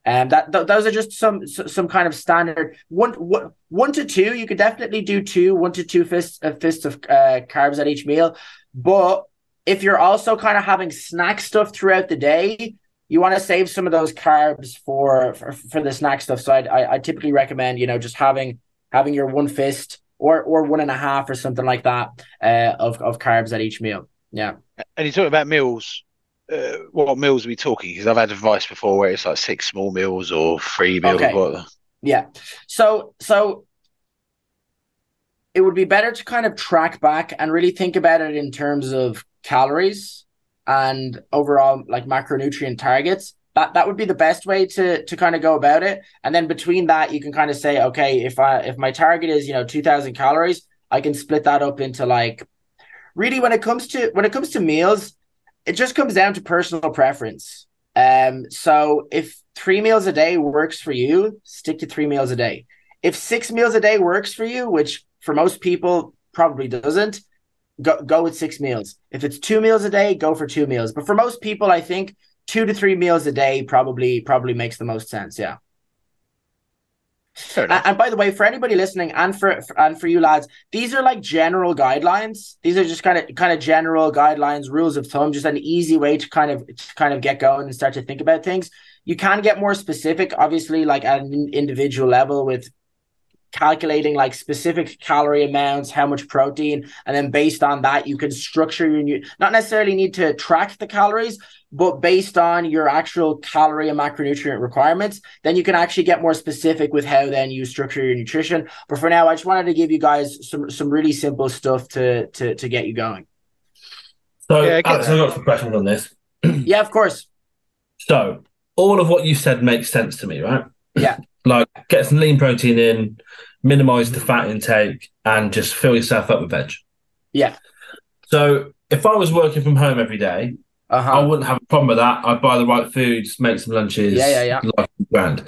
[SPEAKER 3] Um, that th- those are just some some kind of standard one, one one to two. You could definitely do two one to two fists a fist of uh, carbs at each meal. But if you're also kind of having snack stuff throughout the day, you want to save some of those carbs for for, for the snack stuff. So I'd, I I typically recommend you know just having having your one fist or or one and a half or something like that uh, of of carbs at each meal. Yeah.
[SPEAKER 2] and you talk about meals. Uh, what meals are we talking? Because I've had advice before where it's like six small meals or three meals.
[SPEAKER 3] Okay. Yeah. So so it would be better to kind of track back and really think about it in terms of calories and overall like macronutrient targets. That that would be the best way to to kind of go about it. And then between that, you can kind of say, okay, if I if my target is you know two thousand calories, I can split that up into like really when it comes to when it comes to meals, it just comes down to personal preference. Um, so if three meals a day works for you, stick to three meals a day. If six meals a day works for you, which for most people probably doesn't, go go with six meals. If it's two meals a day, go for two meals. But for most people, I think two to three meals a day probably probably makes the most sense. Yeah. And, and, by the way, for anybody listening, and for, for, and for you lads, these are like general guidelines. These are just kind of kind of general guidelines, rules of thumb, just an easy way to kind of to kind of get going and start to think about things. You can get more specific, obviously, like at an individual level with calculating like specific calorie amounts, how much protein, and then based on that, you can structure your new, not necessarily need to track the calories, but based on your actual calorie and macronutrient requirements, then you can actually get more specific with how then you structure your nutrition. But for now, I just wanted to give you guys some some really simple stuff to to to get you going.
[SPEAKER 5] So, yeah, Alex, I've got some questions on this.
[SPEAKER 3] yeah, of course.
[SPEAKER 5] So, all of what you said makes sense to me, right?
[SPEAKER 3] Yeah.
[SPEAKER 5] like get some lean protein in, minimize the fat intake, and just fill yourself up with veg.
[SPEAKER 3] Yeah.
[SPEAKER 5] So if I was working from home every day, uh-huh. I wouldn't have a problem with that. I'd buy the right foods, make some lunches.
[SPEAKER 3] Yeah, yeah, yeah.
[SPEAKER 5] Grand.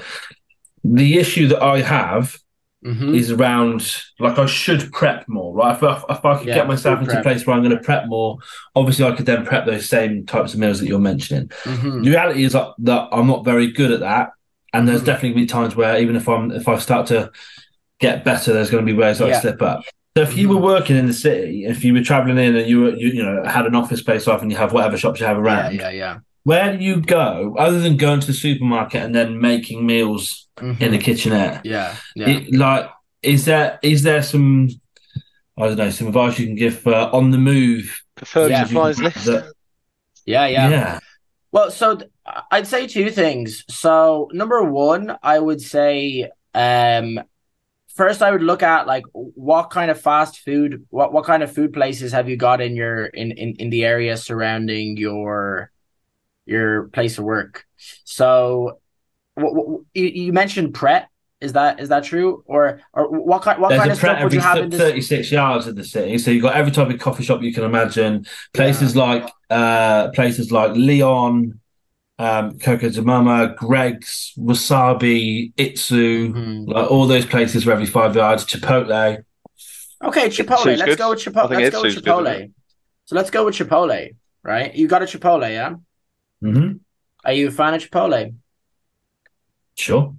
[SPEAKER 5] The issue that I have mm-hmm. is around like I should prep more, right? If, if, if I could yeah, get myself into prep. a place where I'm going to prep more, obviously I could then prep those same types of meals that you're mentioning. Mm-hmm. The reality is that, that I'm not very good at that, and there's mm-hmm. definitely be times where even if I'm if I start to get better, there's going to be ways I yeah. slip up. So if you were working in the city, if you were traveling in and you were you, you know had an office space off and you have whatever shops you have around,
[SPEAKER 3] yeah, yeah, yeah.
[SPEAKER 5] Where do you go other than going to the supermarket and then making meals mm-hmm. in the kitchenette?
[SPEAKER 3] Yeah, yeah. It,
[SPEAKER 5] like, is there is there some I don't know some advice you can give for on the move
[SPEAKER 2] preferred yeah. supplies list? That,
[SPEAKER 3] yeah, yeah,
[SPEAKER 5] yeah.
[SPEAKER 3] Well, so th- I'd say two things. So number one, I would say um first I would look at like what kind of fast food, what what kind of food places have you got in your in in, in the area surrounding your your place of work. So what, what, you, you mentioned Pret. Is that is that true, or or what kind what There's kind of stuff would you have in this?
[SPEAKER 5] Thirty six yards in the city, so you've got every type of coffee shop you can imagine. Places yeah. like uh places like Leon, um, Coco di Mama, Greggs, Wasabi, Itsu, mm-hmm. like all those places were every five yards. Chipotle.
[SPEAKER 3] Okay, Chipotle. let's good. go with Chipotle. Let's go with Chipotle. Good, so let's go with Chipotle. Right, you got a Chipotle, yeah?
[SPEAKER 5] Mm-hmm.
[SPEAKER 3] Are you a fan of Chipotle?
[SPEAKER 5] Sure.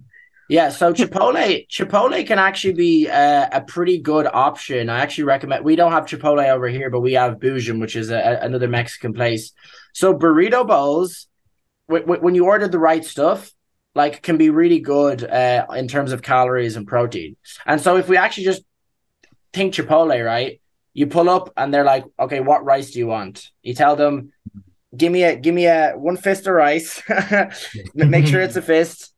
[SPEAKER 3] Yeah, so Chipotle, Chipotle can actually be a, a, pretty good option. I actually recommend. We don't have Chipotle over here, but we have Boojum, which is a, another Mexican place. So burrito bowls when you order the right stuff, like can be really good uh, in terms of calories and protein. And so if we actually just think Chipotle, right? You pull up and they're like, okay, what rice do you want? You tell them, give me a give me a one fist of rice. Make sure it's a fist.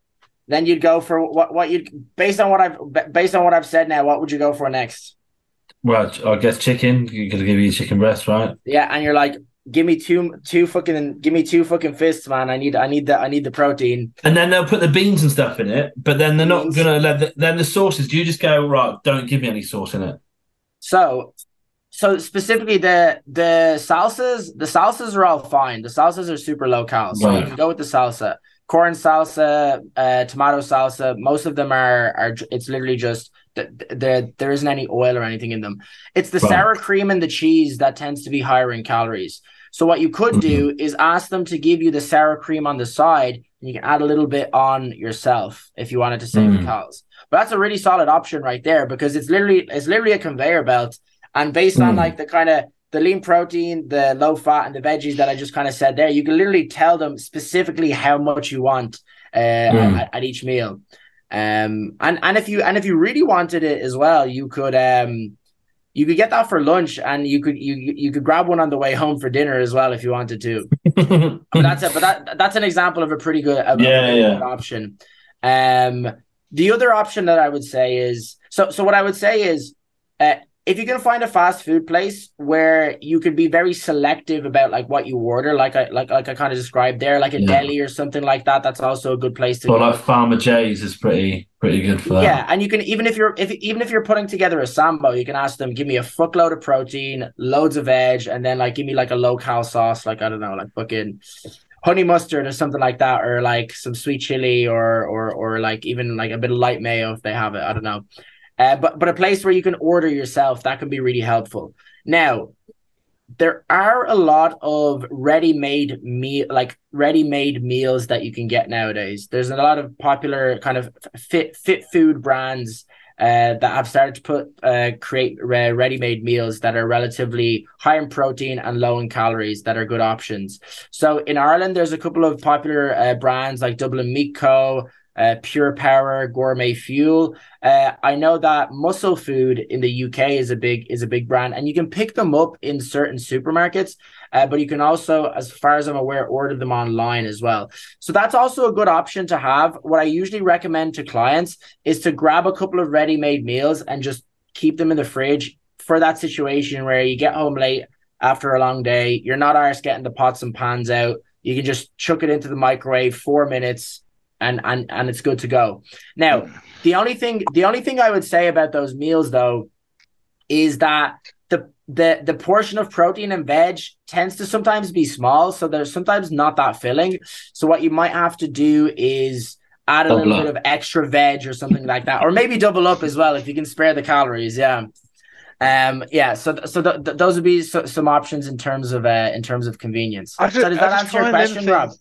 [SPEAKER 3] Then you'd go for what what you based on what I've based on what I've said now. What would you go for next?
[SPEAKER 5] Well, I guess chicken. You're gonna give you a chicken breast, right?
[SPEAKER 3] Yeah, and you're like, give me two two fucking give me two fucking fists, man. I need I need the I need the protein.
[SPEAKER 5] And then they'll put the beans and stuff in it, but then they're beans. not gonna let the, then the sauces. Do you just go right? Don't give me any sauce in it.
[SPEAKER 3] So, so specifically the the salsas, the salsas are all fine. The salsas are super low cal, so right. you can go with the salsa. Corn salsa, uh, tomato salsa. Most of them are are. It's literally just there there isn't any oil or anything in them. It's the right. sour cream and the cheese that tends to be higher in calories. So what you could do mm-hmm. is ask them to give you the sour cream on the side, and you can add a little bit on yourself if you wanted to save mm. calories. But that's a really solid option right there because it's literally it's literally a conveyor belt, and based mm. on like the kind of the lean protein, the low fat, and the veggies that I just kind of said there, you can literally tell them specifically how much you want uh, mm. at, at, each meal. Um, and and if you and if you really wanted it as well, you could um, you could get that for lunch, and you could you you could grab one on the way home for dinner as well if you wanted to. but that's it. But that that's an example of a pretty good, a, yeah, yeah. Good option. Um, the other option that I would say is so. So what I would say is, uh, if you can find a fast food place where you can be very selective about like what you order, like I like like I kind of described there, like a yeah. deli or something like that, that's also a good place to.
[SPEAKER 5] Well, go. like Farmer J's is pretty pretty good for that.
[SPEAKER 3] Yeah, and you can even if you're if even if you're putting together a sambo, you can ask them, give me a fuckload of protein, loads of veg, and then like give me like a low cal sauce, like I don't know, like fucking honey mustard or something like that, or like some sweet chili, or or or like even like a bit of light mayo if they have it. I don't know. Uh, but but a place where you can order yourself that can be really helpful. Now, there are a lot of ready-made meal like ready-made meals that you can get nowadays. There's a lot of popular kind of fit fit food brands uh, that have started to put uh, create re- ready-made meals that are relatively high in protein and low in calories that are good options. So in Ireland, there's a couple of popular uh, brands like Dublin Meat Co uh, Pure Power, Gourmet Fuel. Uh, I know that Muscle Food in the UK is a big is a big brand, and you can pick them up in certain supermarkets. Uh, but you can also, as far as I'm aware, order them online as well. So that's also a good option to have. What I usually recommend to clients is to grab a couple of ready-made meals and just keep them in the fridge for that situation where you get home late after a long day. You're not arse getting the pots and pans out. You can just chuck it into the microwave four minutes and and and it's good to go. Now, the only thing the only thing I would say about those meals though is that the the the portion of protein and veg tends to sometimes be small, so there's sometimes not that filling. So what you might have to do is add a double little up. bit of extra veg or something like that, or maybe double up as well if you can spare the calories. Yeah. Um, yeah, so so th- th- those would be so- some options in terms of uh, in terms of convenience. Just, so does that answer your question, Rob?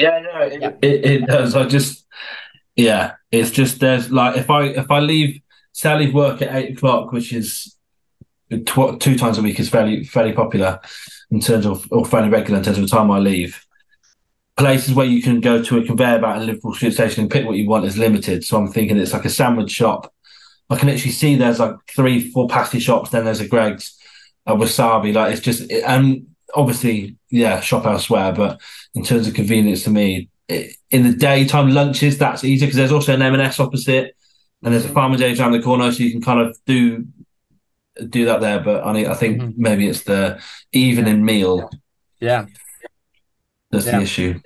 [SPEAKER 5] Yeah, no, it, yeah. It, it does. I just, yeah, it's just there's like if I if I leave, say I leave work at eight o'clock, which is tw- two times a week is fairly fairly popular in terms of or fairly regular in terms of the time I leave. Places where you can go to a conveyor belt in Liverpool Street Station and pick what you want is limited. So I'm thinking it's like a sandwich shop. I can actually see there's like three, four pasty shops. Then there's a Greggs, a Wasabi. Like it's just and obviously, yeah, shop elsewhere. But in terms of convenience to me, it, in the daytime lunches, that's easier because there's also an M&S opposite, and there's a Farmer J's around the corner, so you can kind of do do that there. But I, I think mm-hmm. maybe it's the evening meal.
[SPEAKER 3] Yeah,
[SPEAKER 5] that's yeah. the issue.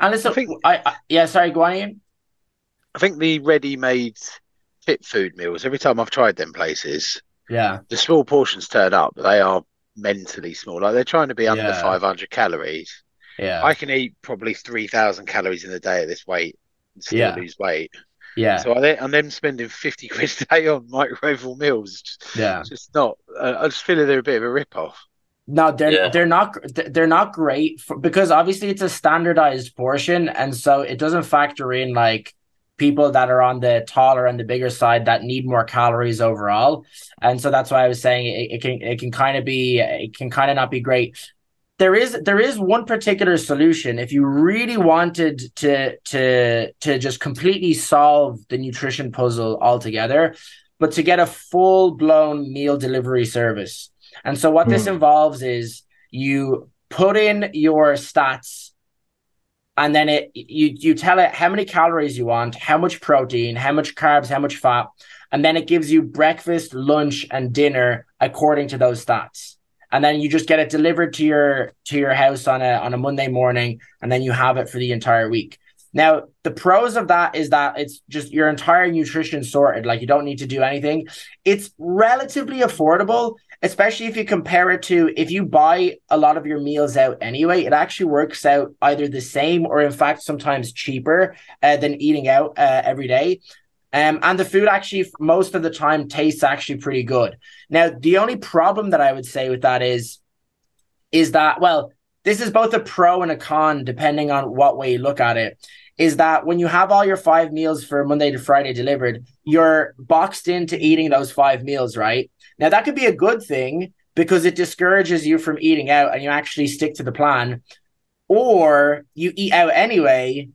[SPEAKER 3] And listen, I think, I, I yeah, sorry, go on, Ian.
[SPEAKER 2] I think the ready-made fit food meals. Every time I've tried them places,
[SPEAKER 3] yeah,
[SPEAKER 2] the small portions turn up. They are mentally small. Like they're trying to be under yeah. 500 calories.
[SPEAKER 3] Yeah.
[SPEAKER 2] I can eat probably 3,000 calories in a day at this weight and still yeah. lose weight.
[SPEAKER 3] Yeah.
[SPEAKER 2] So I, and then spending 50 quid a day on microwavable meals. Just,
[SPEAKER 3] yeah.
[SPEAKER 2] just not, uh, I just feel like they're a bit of a rip off.
[SPEAKER 3] No, they're yeah. they're not they're not great for, because obviously it's a standardized portion, and so it doesn't factor in like people that are on the taller and the bigger side that need more calories overall. And so that's why I was saying it, it can it can kind of be it can kind of not be great. There is there is one particular solution if you really wanted to to to just completely solve the nutrition puzzle altogether, but to get a full blown meal delivery service. And so what mm. this hmm. involves is you put in your stats and then it you you tell it how many calories you want, how much protein, how much carbs, how much fat, and then it gives you breakfast, lunch, and dinner according to those stats. And then you just get it delivered to your to your house on a on a Monday morning, and then you have it for the entire week. Now, the pros of that is that it's just your entire nutrition sorted. Like you don't need to do anything. It's relatively affordable especially if you compare it to if you buy a lot of your meals out anyway, it actually works out either the same or in fact sometimes cheaper uh, than eating out uh, every day. Um, and the food actually most of the time tastes actually pretty good. Now, the only problem that I would say with that is, is that well, this is both a pro and a con depending on what way you look at it. Is that when you have all your five meals for Monday to Friday delivered, you're boxed into eating those five meals, right? Now, that could be a good thing because it discourages you from eating out and you actually stick to the plan. Or you eat out anyway,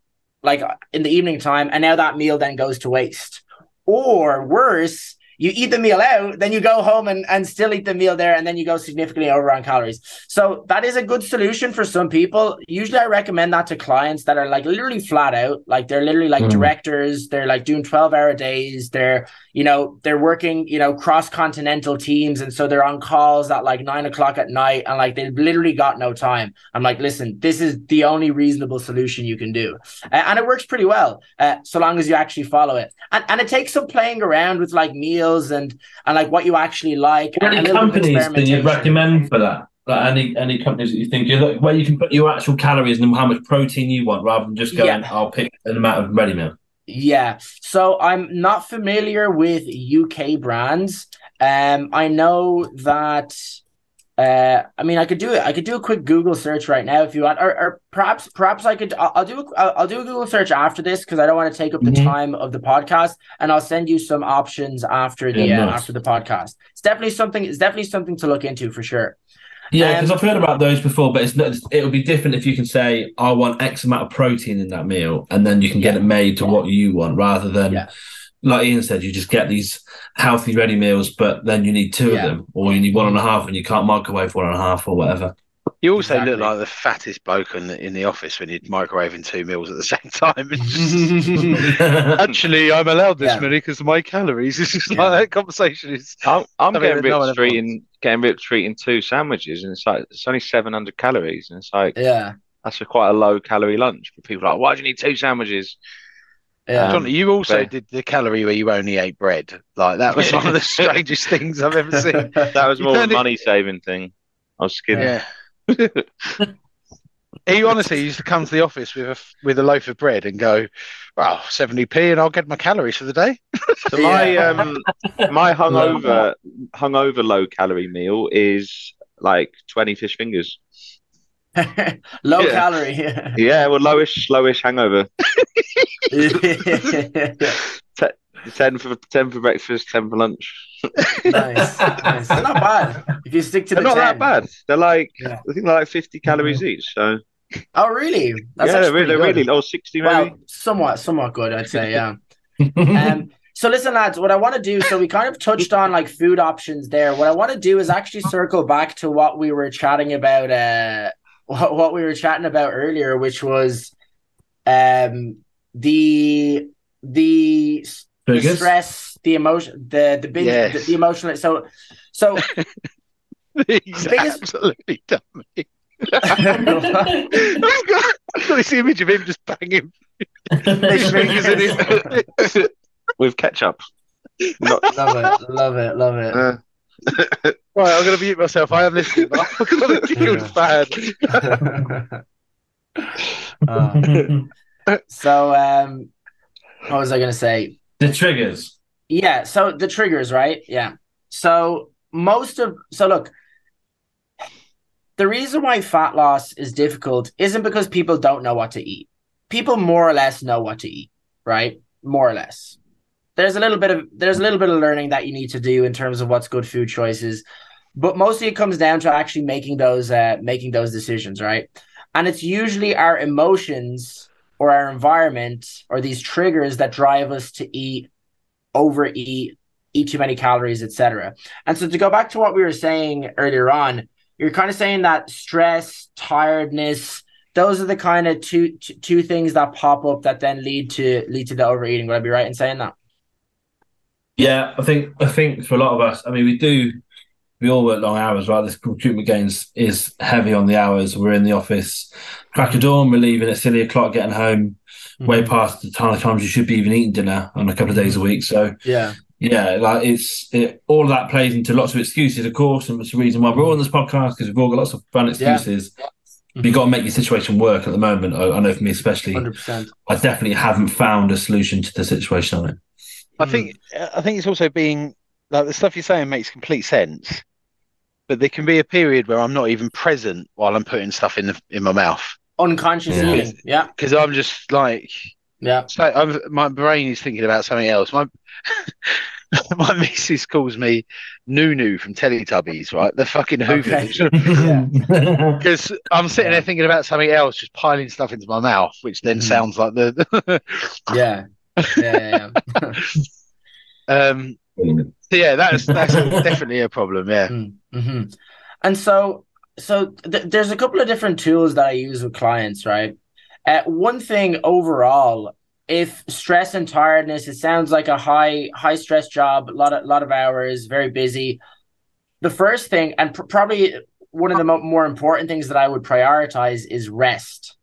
[SPEAKER 3] like in the evening time, and now that meal then goes to waste. Or worse, you eat the meal out, then you go home and, and still eat the meal there, and then you go significantly over on calories. So that is a good solution for some people. Usually I recommend that to clients that are like literally flat out, like they're literally like mm. directors, they're like doing 12 hour days, they're, you know, they're working, you know, cross continental teams. And so they're on calls at like nine o'clock at night and like they've literally got no time. I'm like, listen, this is the only reasonable solution you can do. Uh, and it works pretty well, uh, so long as you actually follow it. And, and it takes some playing around with like meals and, and like what you actually like.
[SPEAKER 5] Any companies that you recommend for that? Like any any companies that you think you where you can put your actual calories and how much protein you want rather than just going, yeah. I'll pick an amount of ready meal.
[SPEAKER 3] Yeah. So I'm not familiar with UK brands. Um, I know that uh, I mean, I could do it. I could do a quick Google search right now if you want, or, or perhaps, perhaps I could. I'll, I'll do a, I'll do a Google search after this because I don't want to take up the mm-hmm. time of the podcast, and I'll send you some options after the yeah, uh, nice. after the podcast. It's definitely something. It's definitely something to look into for sure.
[SPEAKER 5] Yeah, because um, I've heard about those before, but it's not, it'll be different if you can say I want X amount of protein in that meal, and then you can get it made to yeah. what you want, rather than like Ian said, you just get these healthy ready meals, but then you need two yeah. of them, or you need one and a half, and you can't microwave one and a half or whatever.
[SPEAKER 2] You also exactly. look like the fattest bloke in the, in the office when you're microwaving two meals at the same time. Actually, I'm allowed this yeah. many because of my calories. It's just yeah. like that conversation is.
[SPEAKER 4] I'm, I'm getting ripped no eating getting ripped eating two sandwiches, and it's like it's only 700 calories, and it's like
[SPEAKER 3] yeah,
[SPEAKER 4] that's a quite a low calorie lunch. But people are like, why do you need two sandwiches?
[SPEAKER 2] Yeah. John, you also but, did the calorie where you only ate bread. Like that was one of the strangest things I've ever seen.
[SPEAKER 4] That was more a money saving thing. I was skinny.
[SPEAKER 2] Yeah. he honestly used to come to the office with a with a loaf of bread and go, "Well, seventy p, and I'll get my calories for the day."
[SPEAKER 4] so my um my hungover hungover low calorie meal is like twenty fish fingers.
[SPEAKER 3] Low yeah. calorie.
[SPEAKER 4] Yeah. yeah, well, lowish, lowish hangover. ten for ten for breakfast, ten for lunch.
[SPEAKER 3] nice, nice. They're not bad if you stick to.
[SPEAKER 4] They're not
[SPEAKER 3] 10.
[SPEAKER 4] that bad. They're like yeah. I think they're like fifty calories mm-hmm. each. So.
[SPEAKER 3] Oh really?
[SPEAKER 4] That's yeah, they're, they're really or sixty maybe. Well,
[SPEAKER 3] somewhat, somewhat good, I'd say. Yeah. um. So listen, lads. What I want to do. So we kind of touched on like food options there. What I want to do is actually circle back to what we were chatting about. Uh, what, what we were chatting about earlier, which was um the the, the stress, the emotion, the the big yes. the, the, emotional. So so
[SPEAKER 2] he's biggest... absolutely dummy. I've, got, I've got this image of him just banging
[SPEAKER 4] with ketchup.
[SPEAKER 3] Not... Love it, love it, love it. Uh,
[SPEAKER 2] right, I'm going to mute myself. I am listening, but I've got to giggle bad.
[SPEAKER 3] uh, so, um, what was I going to say?
[SPEAKER 5] The triggers.
[SPEAKER 3] Yeah. So the triggers, right? Yeah. So most of so look, the reason why fat loss is difficult isn't because people don't know what to eat. People more or less know what to eat, right? More or less there's a little bit of there's a little bit of learning that you need to do in terms of what's good food choices but mostly it comes down to actually making those uh, making those decisions right? And it's usually our emotions or our environment or these triggers that drive us to eat overeat eat too many calories etc and so to go back to what we were saying earlier on you're kind of saying that stress tiredness those are the kind of two two things that pop up that then lead to lead to the overeating. Would i be right in saying that
[SPEAKER 5] yeah, I think I think for a lot of us, I mean, we do we all work long hours, right? This recruitment games is heavy on the hours. We're in the office, crack of dawn, we're leaving at silly o'clock, getting home, mm-hmm. way past the time of times you should be even eating dinner on a couple of days a week. So
[SPEAKER 3] yeah,
[SPEAKER 5] yeah, like it's it, all of that plays into lots of excuses, of course, and it's the reason why we're all on this podcast because we've all got lots of fun excuses. Yeah. Mm-hmm. You've got to make your situation work at the moment. I, I know for me especially, 100%. I definitely haven't found a solution to the situation on it.
[SPEAKER 2] I think I think it's also being like the stuff you're saying makes complete sense, but there can be a period where I'm not even present while I'm putting stuff in the in my mouth.
[SPEAKER 3] Unconscious yeah. eating, yeah.
[SPEAKER 2] Because I'm just like,
[SPEAKER 3] yeah.
[SPEAKER 2] So I'm, my brain is thinking about something else. My my missus calls me Noo-Noo from Teletubbies, right? The fucking Hoovers. Because okay. I'm sitting there thinking about something else, just piling stuff into my mouth, which then mm. sounds like the
[SPEAKER 3] yeah, yeah, yeah.
[SPEAKER 2] um, yeah, that's that's definitely a problem. Yeah.
[SPEAKER 3] Mm-hmm. And so, so th- there's a couple of different tools that I use with clients, right? Uh, one thing overall, if stress and tiredness, it sounds like a high high stress job, a lot of lot of hours, very busy. The first thing, and pr- probably one of the mo- more important things that I would prioritize is rest.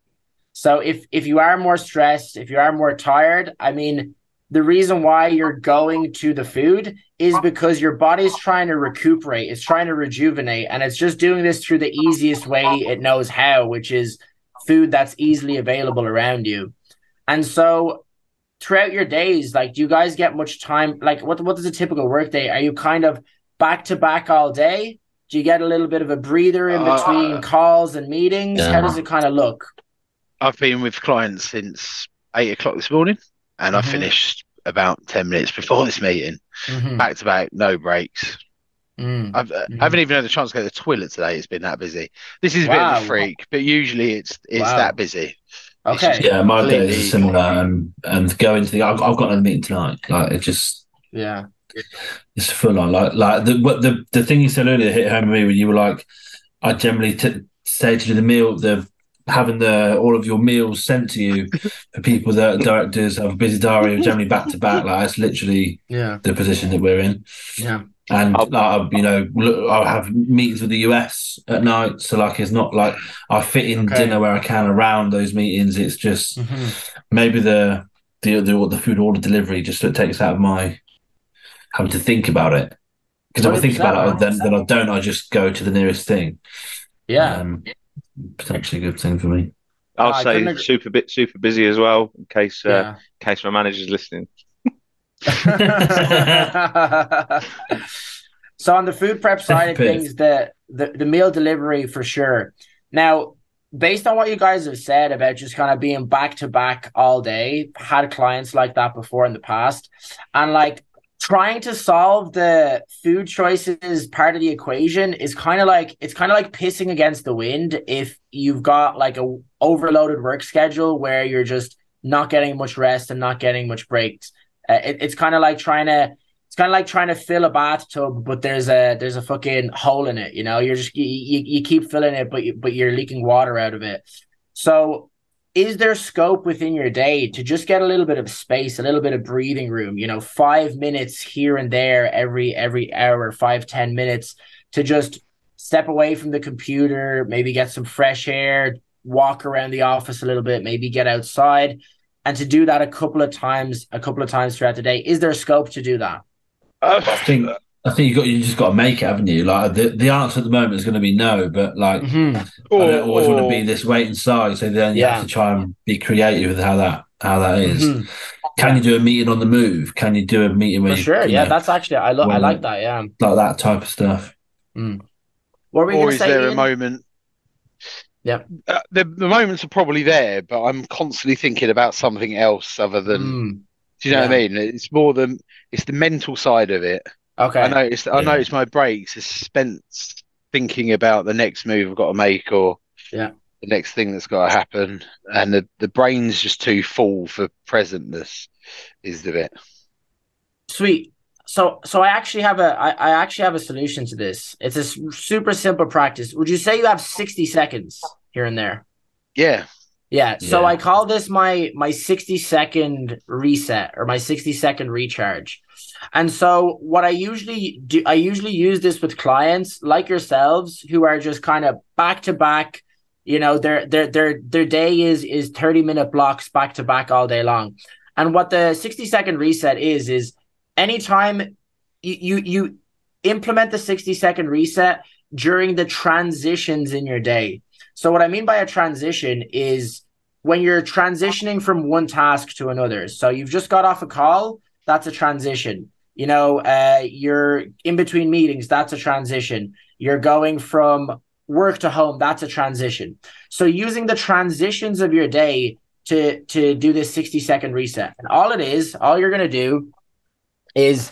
[SPEAKER 3] So if if you are more stressed, if you are more tired, I mean, the reason why you're going to the food is because your body's trying to recuperate, it's trying to rejuvenate, and it's just doing this through the easiest way it knows how, which is food that's easily available around you. And so throughout your days, like do you guys get much time? Like what what is a typical work day? Are you kind of back to back all day? Do you get a little bit of a breather in between uh, calls and meetings? Yeah. How does it kind of look?
[SPEAKER 2] I've been with clients since eight o'clock this morning and mm-hmm. I finished about 10 minutes before this meeting, mm-hmm. back to back, no breaks. Mm. I've, uh, mm. I haven't even had a chance to go to the toilet today. It's been that busy. This is a wow. bit of a freak, but usually it's it's wow. that busy.
[SPEAKER 3] Okay.
[SPEAKER 5] Yeah, my day is similar, and and going to the I've, I've got another meeting tonight. Like it just
[SPEAKER 3] yeah,
[SPEAKER 5] it's full on. Like like the what the the thing you said earlier hit home with me when you were like, I generally t- say to do the meal the having the all of your meals sent to you for people that directors have a busy diary generally back to back like that's literally
[SPEAKER 3] yeah.
[SPEAKER 5] the position that we're in.
[SPEAKER 3] Yeah.
[SPEAKER 5] And uh, you know I'll have meetings with the US at night so like it's not like I fit in okay. dinner where I can around those meetings. It's just mm-hmm. maybe the the the, the food order delivery just takes out of my having to think about it. Because if I think about it then, then I don't I just go to the nearest thing.
[SPEAKER 3] Yeah. Um,
[SPEAKER 5] potentially a good thing for me.
[SPEAKER 4] I'll uh, say super bit super busy as well in case uh, yeah. in case my manager's listening.
[SPEAKER 3] so on the food prep side of things, the, the the meal delivery for sure. Now, based on what you guys have said about just kind of being back to back all day, had clients like that before in the past, and like trying to solve the food choices part of the equation is kind of like it's kind of like pissing against the wind if you've got like a overloaded work schedule where you're just not getting much rest and not getting much breaks. Uh, it, it's kind of like trying to it's kind of like trying to fill a bathtub but there's a there's a fucking hole in it you know? You're just you, you, you keep filling it but you, but you're leaking water out of it. So is there scope within your day to just get a little bit of space a little bit of breathing room you know five minutes here and there every every hour five ten minutes to just step away from the computer maybe get some fresh air walk around the office a little bit maybe get outside. And to do that a couple of times a couple of times throughout the day is there scope to do that?
[SPEAKER 5] Uh, I think uh, I think you got you just got to make it, haven't you? Like the, the answer at the moment is going to be no, but like mm-hmm. I don't always or, want to be this wait and side. So then you yeah. have to try and be creative with how that how that is. Mm-hmm. Can yeah. you do a meeting on the move? Can you do a meeting where
[SPEAKER 3] For sure?
[SPEAKER 5] You,
[SPEAKER 3] yeah, know, that's actually I lo- I like that. Yeah,
[SPEAKER 5] like that type of stuff.
[SPEAKER 3] Mm.
[SPEAKER 2] What were or is there Ian? a moment?
[SPEAKER 3] Yeah,
[SPEAKER 2] uh, the the moments are probably there, but I'm constantly thinking about something else other than. Mm. Do you know yeah. what I mean? It's more than it's the mental side of it
[SPEAKER 3] Okay.
[SPEAKER 2] I noticed. I noticed my breaks is spent thinking about the next move I've got to make or
[SPEAKER 3] yeah
[SPEAKER 2] the next thing that's got to happen, and the the brain's just too full for presentness. Is the bit.
[SPEAKER 3] Sweet. So, so I actually have a, I, I actually have a solution to this. It's a super simple practice. Would you say you have sixty seconds here and there?
[SPEAKER 2] Yeah.
[SPEAKER 3] Yeah. So yeah. I call this my my 60 second reset or my 60 second recharge. And so what I usually do I usually use this with clients like yourselves who are just kind of back to back, you know, their their their their day is is 30 minute blocks back to back all day long. And what the 60 second reset is is anytime you you, you implement the 60 second reset during the transitions in your day. So what I mean by a transition is when you're transitioning from one task to another. So you've just got off a call, that's a transition. You know, uh, you're in between meetings, that's a transition. You're going from work to home, that's a transition. So using the transitions of your day to to do this 60 second reset. And all it is, all you're going to do is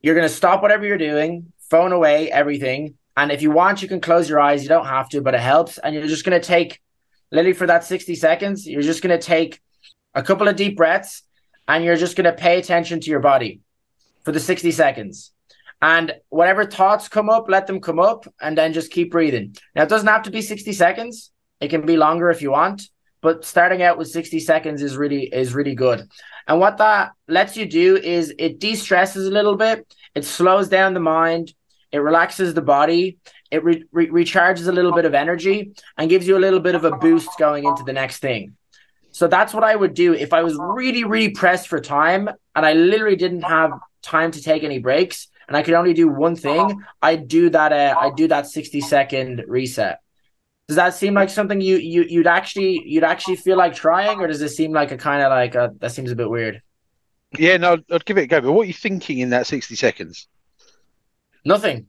[SPEAKER 3] you're going to stop whatever you're doing, phone away everything, and if you want, you can close your eyes. You don't have to, but it helps. And you're just going to take, literally for that 60 seconds, you're just going to take a couple of deep breaths and you're just going to pay attention to your body. for the 60 seconds. And whatever thoughts come up, let them come up and then just keep breathing. Now, it doesn't have to be 60 seconds. It can be longer if you want, but starting out with 60 seconds is really is really good. And what that lets you do is it de-stresses a little bit. It slows down the mind. It relaxes the body. It re- re- recharges a little bit of energy and gives you a little bit of a boost going into the next thing. So that's what I would do if I was really, really pressed for time and I literally didn't have time to take any breaks and I could only do one thing. I'd do that. Uh, I'd do that sixty second reset. Does that seem like something you you you'd actually you'd actually feel like trying, or does it seem like a kind of like a, that seems a bit weird?
[SPEAKER 2] Yeah, no, I'd give it a go. But what are you thinking in that sixty seconds?
[SPEAKER 3] Nothing.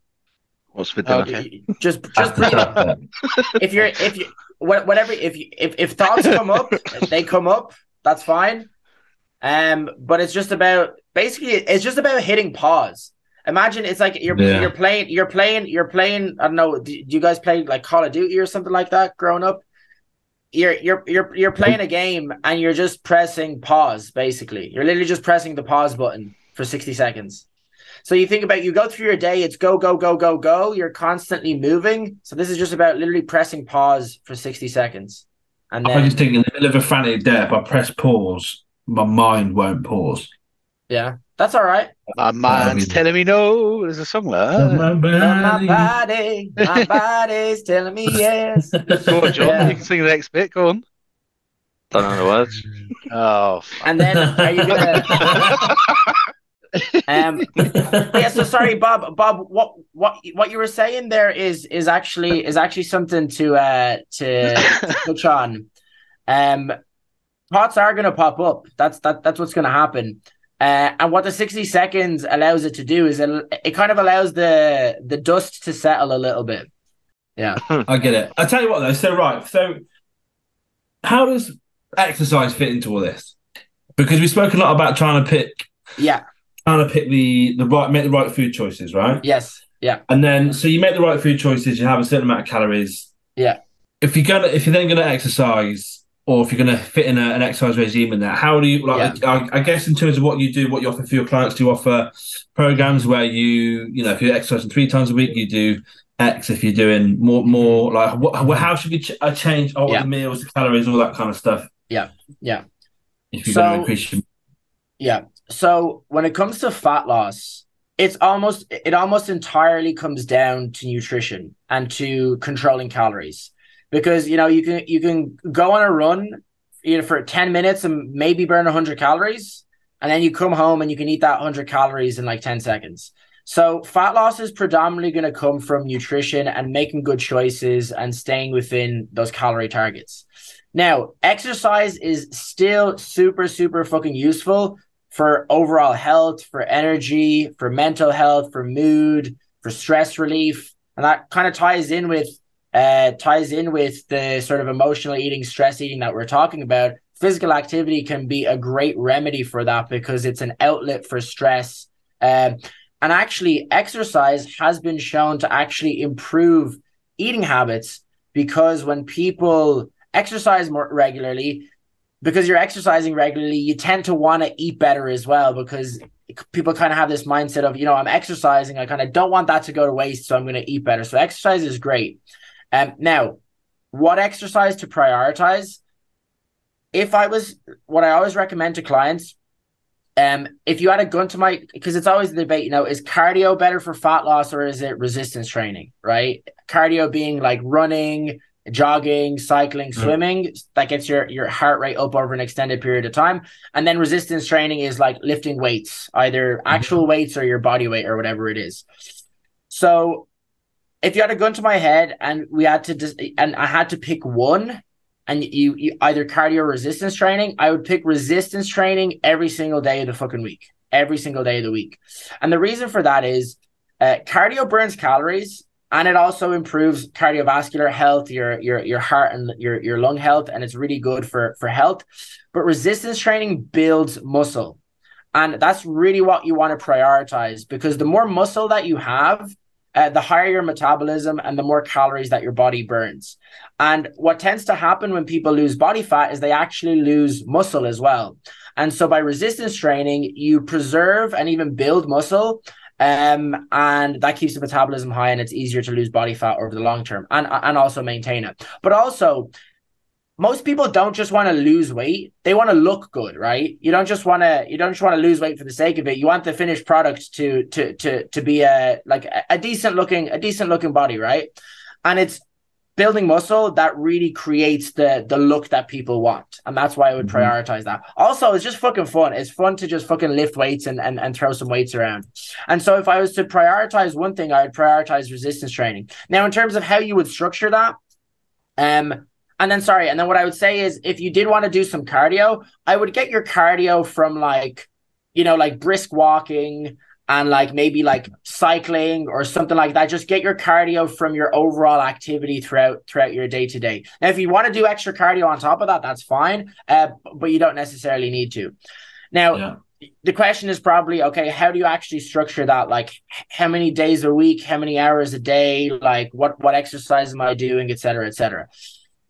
[SPEAKER 2] What's for dinner? Okay.
[SPEAKER 3] Just just breathe. if you're if you whatever if you if, if thoughts come up, they come up. That's fine. Um, but it's just about basically it's just about hitting pause. Imagine it's like you're yeah. you're playing you're playing you're playing. I don't know. Do, do you guys play like Call of Duty or something like that growing up? You're you're you're you're playing a game and you're just pressing pause. Basically, you're literally just pressing the pause button for sixty seconds. So you think about you go through your day, it's go, go, go, go, go. You're constantly moving. So this is just about literally pressing pause for 60 seconds. And then,
[SPEAKER 5] I just think in the middle of a frantic day, if I press pause, my mind won't pause.
[SPEAKER 3] Yeah, that's all right.
[SPEAKER 2] My um, mind's telling me no. There's a song like that.
[SPEAKER 3] My body, my, body, my body's telling me yes.
[SPEAKER 2] Go on, John. Yeah. You can sing the next bit. Go on.
[SPEAKER 4] Don't know the words.
[SPEAKER 2] Oh.
[SPEAKER 3] And then are you gonna? um, yeah. So sorry, Bob. Bob, what what what you were saying there is is actually is actually something to uh to, to touch on. Um, thoughts are going to pop up. That's that that's what's going to happen. Uh, and what the 60 seconds allows it to do is it, it kind of allows the the dust to settle a little bit. Yeah.
[SPEAKER 5] I get it. I tell you what though, so right, so how does exercise fit into all this? Because we spoke a lot about trying to pick
[SPEAKER 3] yeah
[SPEAKER 5] trying to pick the the right make the right food choices, right?
[SPEAKER 3] Yes. Yeah.
[SPEAKER 5] And then so you make the right food choices, you have a certain amount of calories.
[SPEAKER 3] Yeah.
[SPEAKER 5] If you're gonna if you're then gonna exercise, or if you're going to fit in a, an exercise regime in that, how do you like? Yeah. I, I, guess in terms of what you do, what you offer for your clients, do you offer programs where you, you know, if you're exercising three times a week, you do X. If you're doing more, more like, what, how should we ch- uh, change all yeah. the meals, the calories, all that kind of stuff?
[SPEAKER 3] Yeah, yeah.
[SPEAKER 5] If you're so, to increase your...
[SPEAKER 3] yeah. So when it comes to fat loss, it's almost it almost entirely comes down to nutrition and to controlling calories. Because you know you can you can go on a run you know for 10 minutes and maybe burn 100 calories and then you come home and you can eat that 100 calories in like 10 seconds. So fat loss is predominantly going to come from nutrition and making good choices and staying within those calorie targets. Now exercise is still super super fucking useful for overall health for energy for mental health for mood for stress relief and that kind of ties in with uh, ties in with the sort of emotional eating, stress eating that we're talking about. Physical activity can be a great remedy for that because it's an outlet for stress. Um, and actually, exercise has been shown to actually improve eating habits because when people exercise more regularly, because you're exercising regularly, you tend to want to eat better as well because people kind of have this mindset of, you know, I'm exercising, I kind of don't want that to go to waste, so I'm going to eat better. So exercise is great. Um, now, what exercise to prioritize? If I was, what I always recommend to clients, um, if you had a gun to my, because it's always the debate, you know, is cardio better for fat loss or is it resistance training, right? Cardio being like running, jogging, cycling, mm-hmm. swimming, mm. that gets your your heart rate up over an extended period of time. And then resistance training is like lifting weights, either mm-hmm. actual mm. weights or your body weight or whatever it is. So if you had a gun to my head and we had to dis- and I had to pick one and you, you either cardio resistance training, I would pick resistance training every single day of the fucking week, every single day of the week. And the reason for that is uh, cardio burns calories and it also improves cardiovascular health, your your your heart and your your lung health, and it's really good for for health. But resistance training builds muscle, and that's really what you want to prioritize because the more muscle that you have, uh, the higher your metabolism and the more calories that your body burns. And what tends to happen when people lose body fat is they actually lose muscle as well. And so by resistance training, you preserve and even build muscle. Um, and that keeps the metabolism high and it's easier to lose body fat over the long term and, and also maintain it. But also, most people don't just want to lose weight. They want to look good right? You don't just want to you don't just want to lose weight for the sake of it. You want the finished product to to to to be a like a decent looking a decent looking body right? And it's building muscle that really creates the the look that people want. And that's why i would mm-hmm. prioritize that. Also it's just fucking fun. It's fun to just fucking lift weights and, and and throw some weights around. And so if i was to prioritize one thing i would prioritize resistance training. Now in terms of how you would structure that um and then sorry, and then what I would say is if you did want to do some cardio, I would get your cardio from like, you know, like brisk walking and like maybe like cycling or something like that. Just get your cardio from your overall activity throughout throughout your day to day. Now, if you want to do extra cardio on top of that, that's fine, uh, but you don't necessarily need to. Now. Yeah the question is probably okay how do you actually structure that like how many days a week how many hours a day like what what exercise am i doing etc etc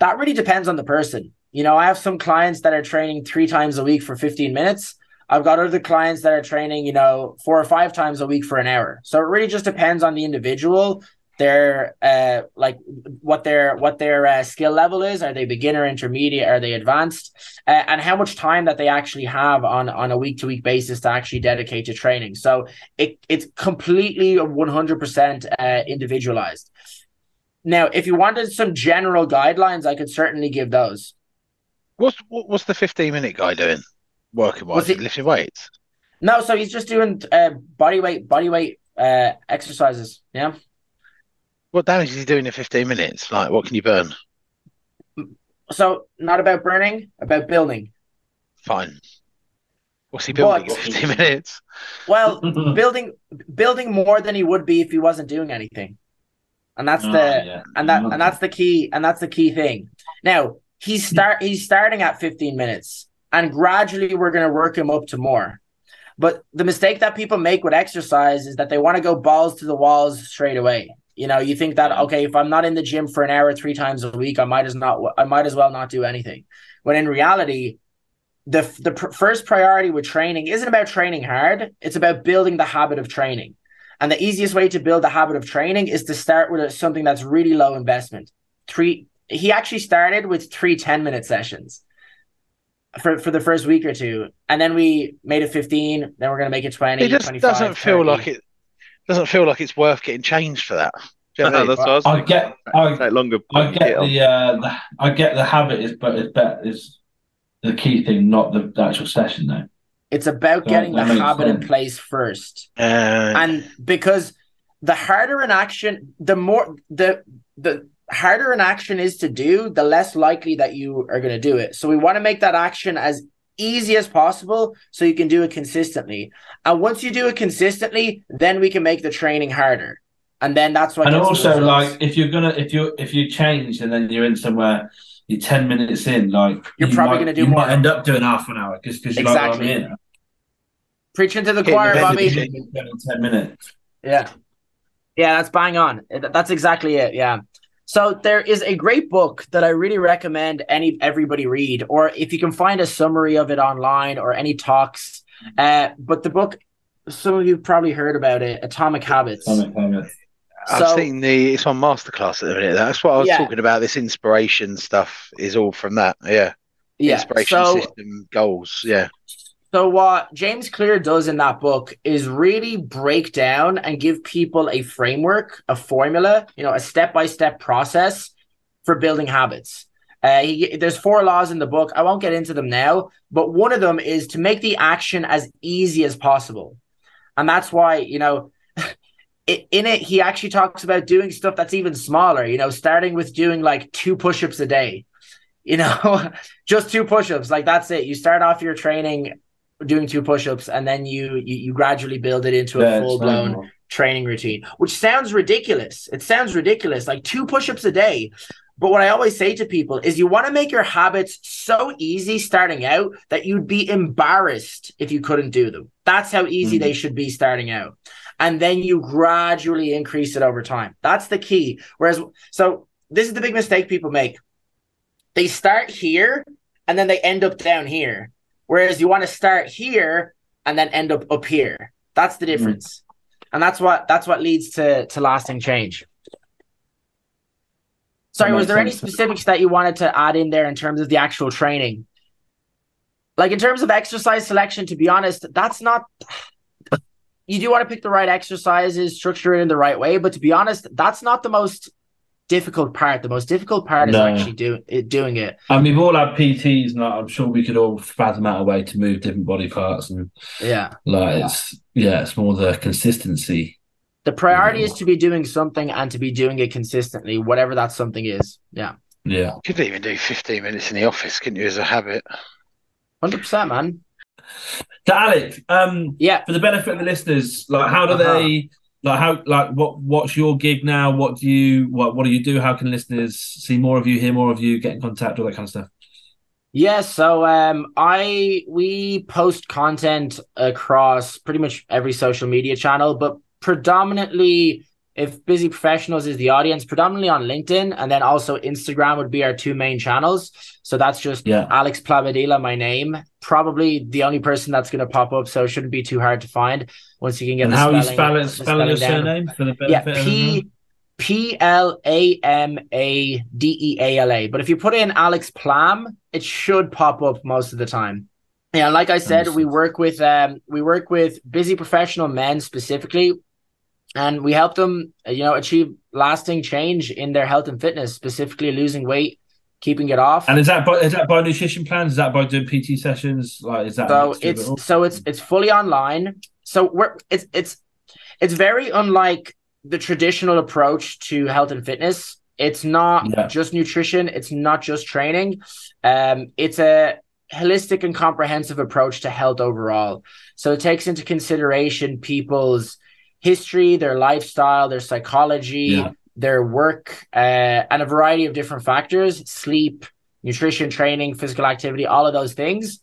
[SPEAKER 3] that really depends on the person. You know, I have some clients that are training three times a week for 15 minutes. I've got other clients that are training, you know, four or five times a week for an hour. So it really just depends on the individual, their uh like what their what their uh, skill level is. Are they beginner, intermediate? Are they advanced? Uh, and how much time that they actually have on on a week to week basis to actually dedicate to training. So it it's completely 100% uh, individualized. Now, if you wanted some general guidelines, I could certainly give those.
[SPEAKER 2] What's what's the fifteen minute guy doing? Working wise, he lifting weights?
[SPEAKER 3] No, so he's just doing uh, body weight body weight uh, exercises. Yeah.
[SPEAKER 2] What damage is he doing in fifteen minutes? Like, what can you burn?
[SPEAKER 3] So, not about burning, about building.
[SPEAKER 2] Fine. What's he building but, in fifteen minutes?
[SPEAKER 3] Well, building building more than he would be if he wasn't doing anything and that's oh, the yeah. and that and that's the key and that's the key thing. Now he's start he's starting at 15 minutes, and gradually we're going to work him up to more. But the mistake that people make with exercise is that they want to go balls to the walls straight away. You know, you think that okay, if I'm not in the gym for an hour three times a week, I might as not I might as well not do anything. When in reality, the the pr- first priority with training isn't about training hard; it's about building the habit of training. And the easiest way to build a habit of training is to start with something that's really low investment. Three, he actually started with three 10 minute sessions for, for the first week or two. And then we made it 15. Then we're going to make it 20.
[SPEAKER 2] It just doesn't feel 30. like it doesn't feel like it's worth getting changed for that.
[SPEAKER 5] You know I, I, I, get, I, longer I get the, uh, the, I get the habit is, but it's better is the key thing, not the, the actual session though.
[SPEAKER 3] It's about getting the habit sense. in place first. Uh, and because the harder an action, the more the the harder an action is to do, the less likely that you are going to do it. So we want to make that action as easy as possible so you can do it consistently. And once you do it consistently, then we can make the training harder. And then that's what
[SPEAKER 5] And also like if you're gonna if you if you change and then you're in somewhere you're 10 minutes in, like
[SPEAKER 3] you're you probably going to do
[SPEAKER 5] you
[SPEAKER 3] more.
[SPEAKER 5] might end up doing half an hour because you're exactly. like,
[SPEAKER 3] Preaching to the choir, Bobby.
[SPEAKER 5] 10 minutes.
[SPEAKER 3] Yeah. Yeah, that's bang on. That's exactly it. Yeah. So there is a great book that I really recommend any everybody read, or if you can find a summary of it online or any talks. Uh, but the book, some of you probably heard about it, Atomic Habits. Atomic Habits.
[SPEAKER 2] I've so, seen the it's on masterclass at the minute. That's what I was yeah. talking about. This inspiration stuff is all from that. Yeah.
[SPEAKER 3] Yeah.
[SPEAKER 2] Inspiration so, system goals. Yeah.
[SPEAKER 3] So what James Clear does in that book is really break down and give people a framework, a formula, you know, a step-by-step process for building habits. Uh, he, there's four laws in the book. I won't get into them now, but one of them is to make the action as easy as possible. And that's why, you know, in it, he actually talks about doing stuff that's even smaller, you know, starting with doing like two push ups a day, you know, just two push ups. Like that's it. You start off your training doing two push-ups and then you you, you gradually build it into a yeah, full-blown training routine which sounds ridiculous it sounds ridiculous like two push-ups a day but what I always say to people is you want to make your habits so easy starting out that you'd be embarrassed if you couldn't do them. That's how easy mm-hmm. they should be starting out. and then you gradually increase it over time. That's the key. Whereas, so this is the big mistake people make. They start here and then they end up down here. Whereas you want to start here and then end up up here. That's the mm. difference. Mm. And that's what that's what leads to to lasting change. Sorry, was there sense. any specifics that you wanted to add in there in terms of the actual training? Like in terms of exercise selection, to be honest, that's not you do want to pick the right exercises, structure it in the right way. But to be honest, that's not the most difficult part. The most difficult part no. is actually doing it, doing it.
[SPEAKER 5] And we've all had PTs, and I'm sure we could all fathom out a way to move different body parts. And
[SPEAKER 3] yeah,
[SPEAKER 5] like yeah. it's yeah, it's more the consistency.
[SPEAKER 3] The priority is to be doing something and to be doing it consistently, whatever that something is. Yeah.
[SPEAKER 5] Yeah.
[SPEAKER 2] You could even do 15 minutes in the office, couldn't you, as a habit?
[SPEAKER 3] 100%, man.
[SPEAKER 5] To Alex, um,
[SPEAKER 3] yeah,
[SPEAKER 5] for the benefit of the listeners, like how do uh-huh. they like how like what what's your gig now? What do you what what do you do? How can listeners see more of you, hear more of you, get in contact, all that kind of stuff?
[SPEAKER 3] Yeah, so um, I we post content across pretty much every social media channel, but predominantly if busy professionals is the audience predominantly on linkedin and then also instagram would be our two main channels. So that's just yeah. alex Plamadeala, my name. Probably the only person that's going to pop up so it shouldn't be too hard to find once you can get
[SPEAKER 5] and the how spelling, you spell it spelling your surname for the benefit
[SPEAKER 3] yeah p p l a m a d e a l a. But if you put in alex plam it should pop up most of the time. Yeah like i said we work with um we work with busy professional men specifically and we help them, uh, you know, achieve lasting change in their health and fitness, specifically losing weight, keeping it off.
[SPEAKER 5] And is that by, is that by nutrition plans? Is that by doing PT sessions? Like, is that
[SPEAKER 3] so? It's it so it's it's fully online. So we're it's it's it's very unlike the traditional approach to health and fitness. It's not yeah. just nutrition. It's not just training. Um, it's a holistic and comprehensive approach to health overall. So it takes into consideration people's history, their lifestyle, their psychology, yeah. their work, uh, and a variety of different factors sleep, nutrition, training, physical activity, all of those things.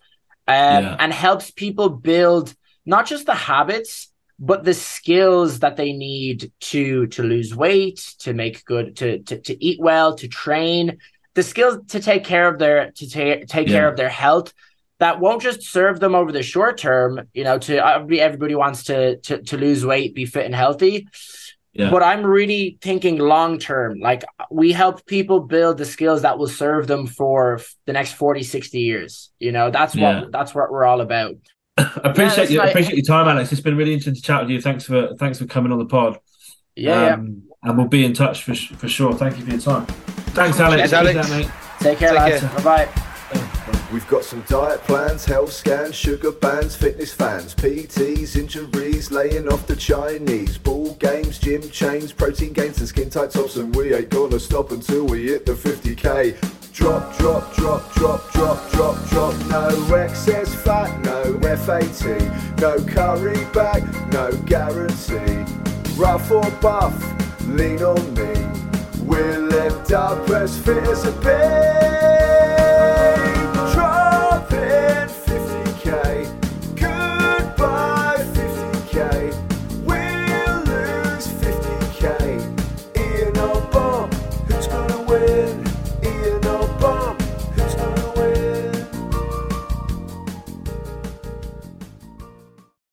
[SPEAKER 3] Um, yeah. And helps people build not just the habits, but the skills that they need to to lose weight, to make good, to to, to eat well, to train, the skills to take care of their to ta- take yeah. care of their health that won't just serve them over the short term. You know, to everybody wants to to to lose weight, be fit and healthy. Yeah. But I'm really thinking long term. Like we help people build the skills that will serve them for the next 40, 60 years. You know, that's what yeah. that's what we're all about.
[SPEAKER 5] I appreciate yeah, you. appreciate your time, Alex. It's been really interesting to chat with you. Thanks for thanks for coming on the pod.
[SPEAKER 3] Yeah, um,
[SPEAKER 5] yeah. and we'll be in touch for for sure. Thank you for your time. Thanks, Alex. Cheers, Alex.
[SPEAKER 3] That, Take care, Take lads. Bye bye.
[SPEAKER 1] We've got some diet plans, health scans, sugar bands, fitness fans, PTs, injuries, laying off the Chinese, ball games, gym chains, protein gains and skin tight tops, and we ain't gonna stop until we hit the 50k. Drop, drop, drop, drop, drop, drop, drop. No excess fat, no FAT, no curry bag, no guarantee. Rough or buff, lean on me. We'll end up as fit as a bear and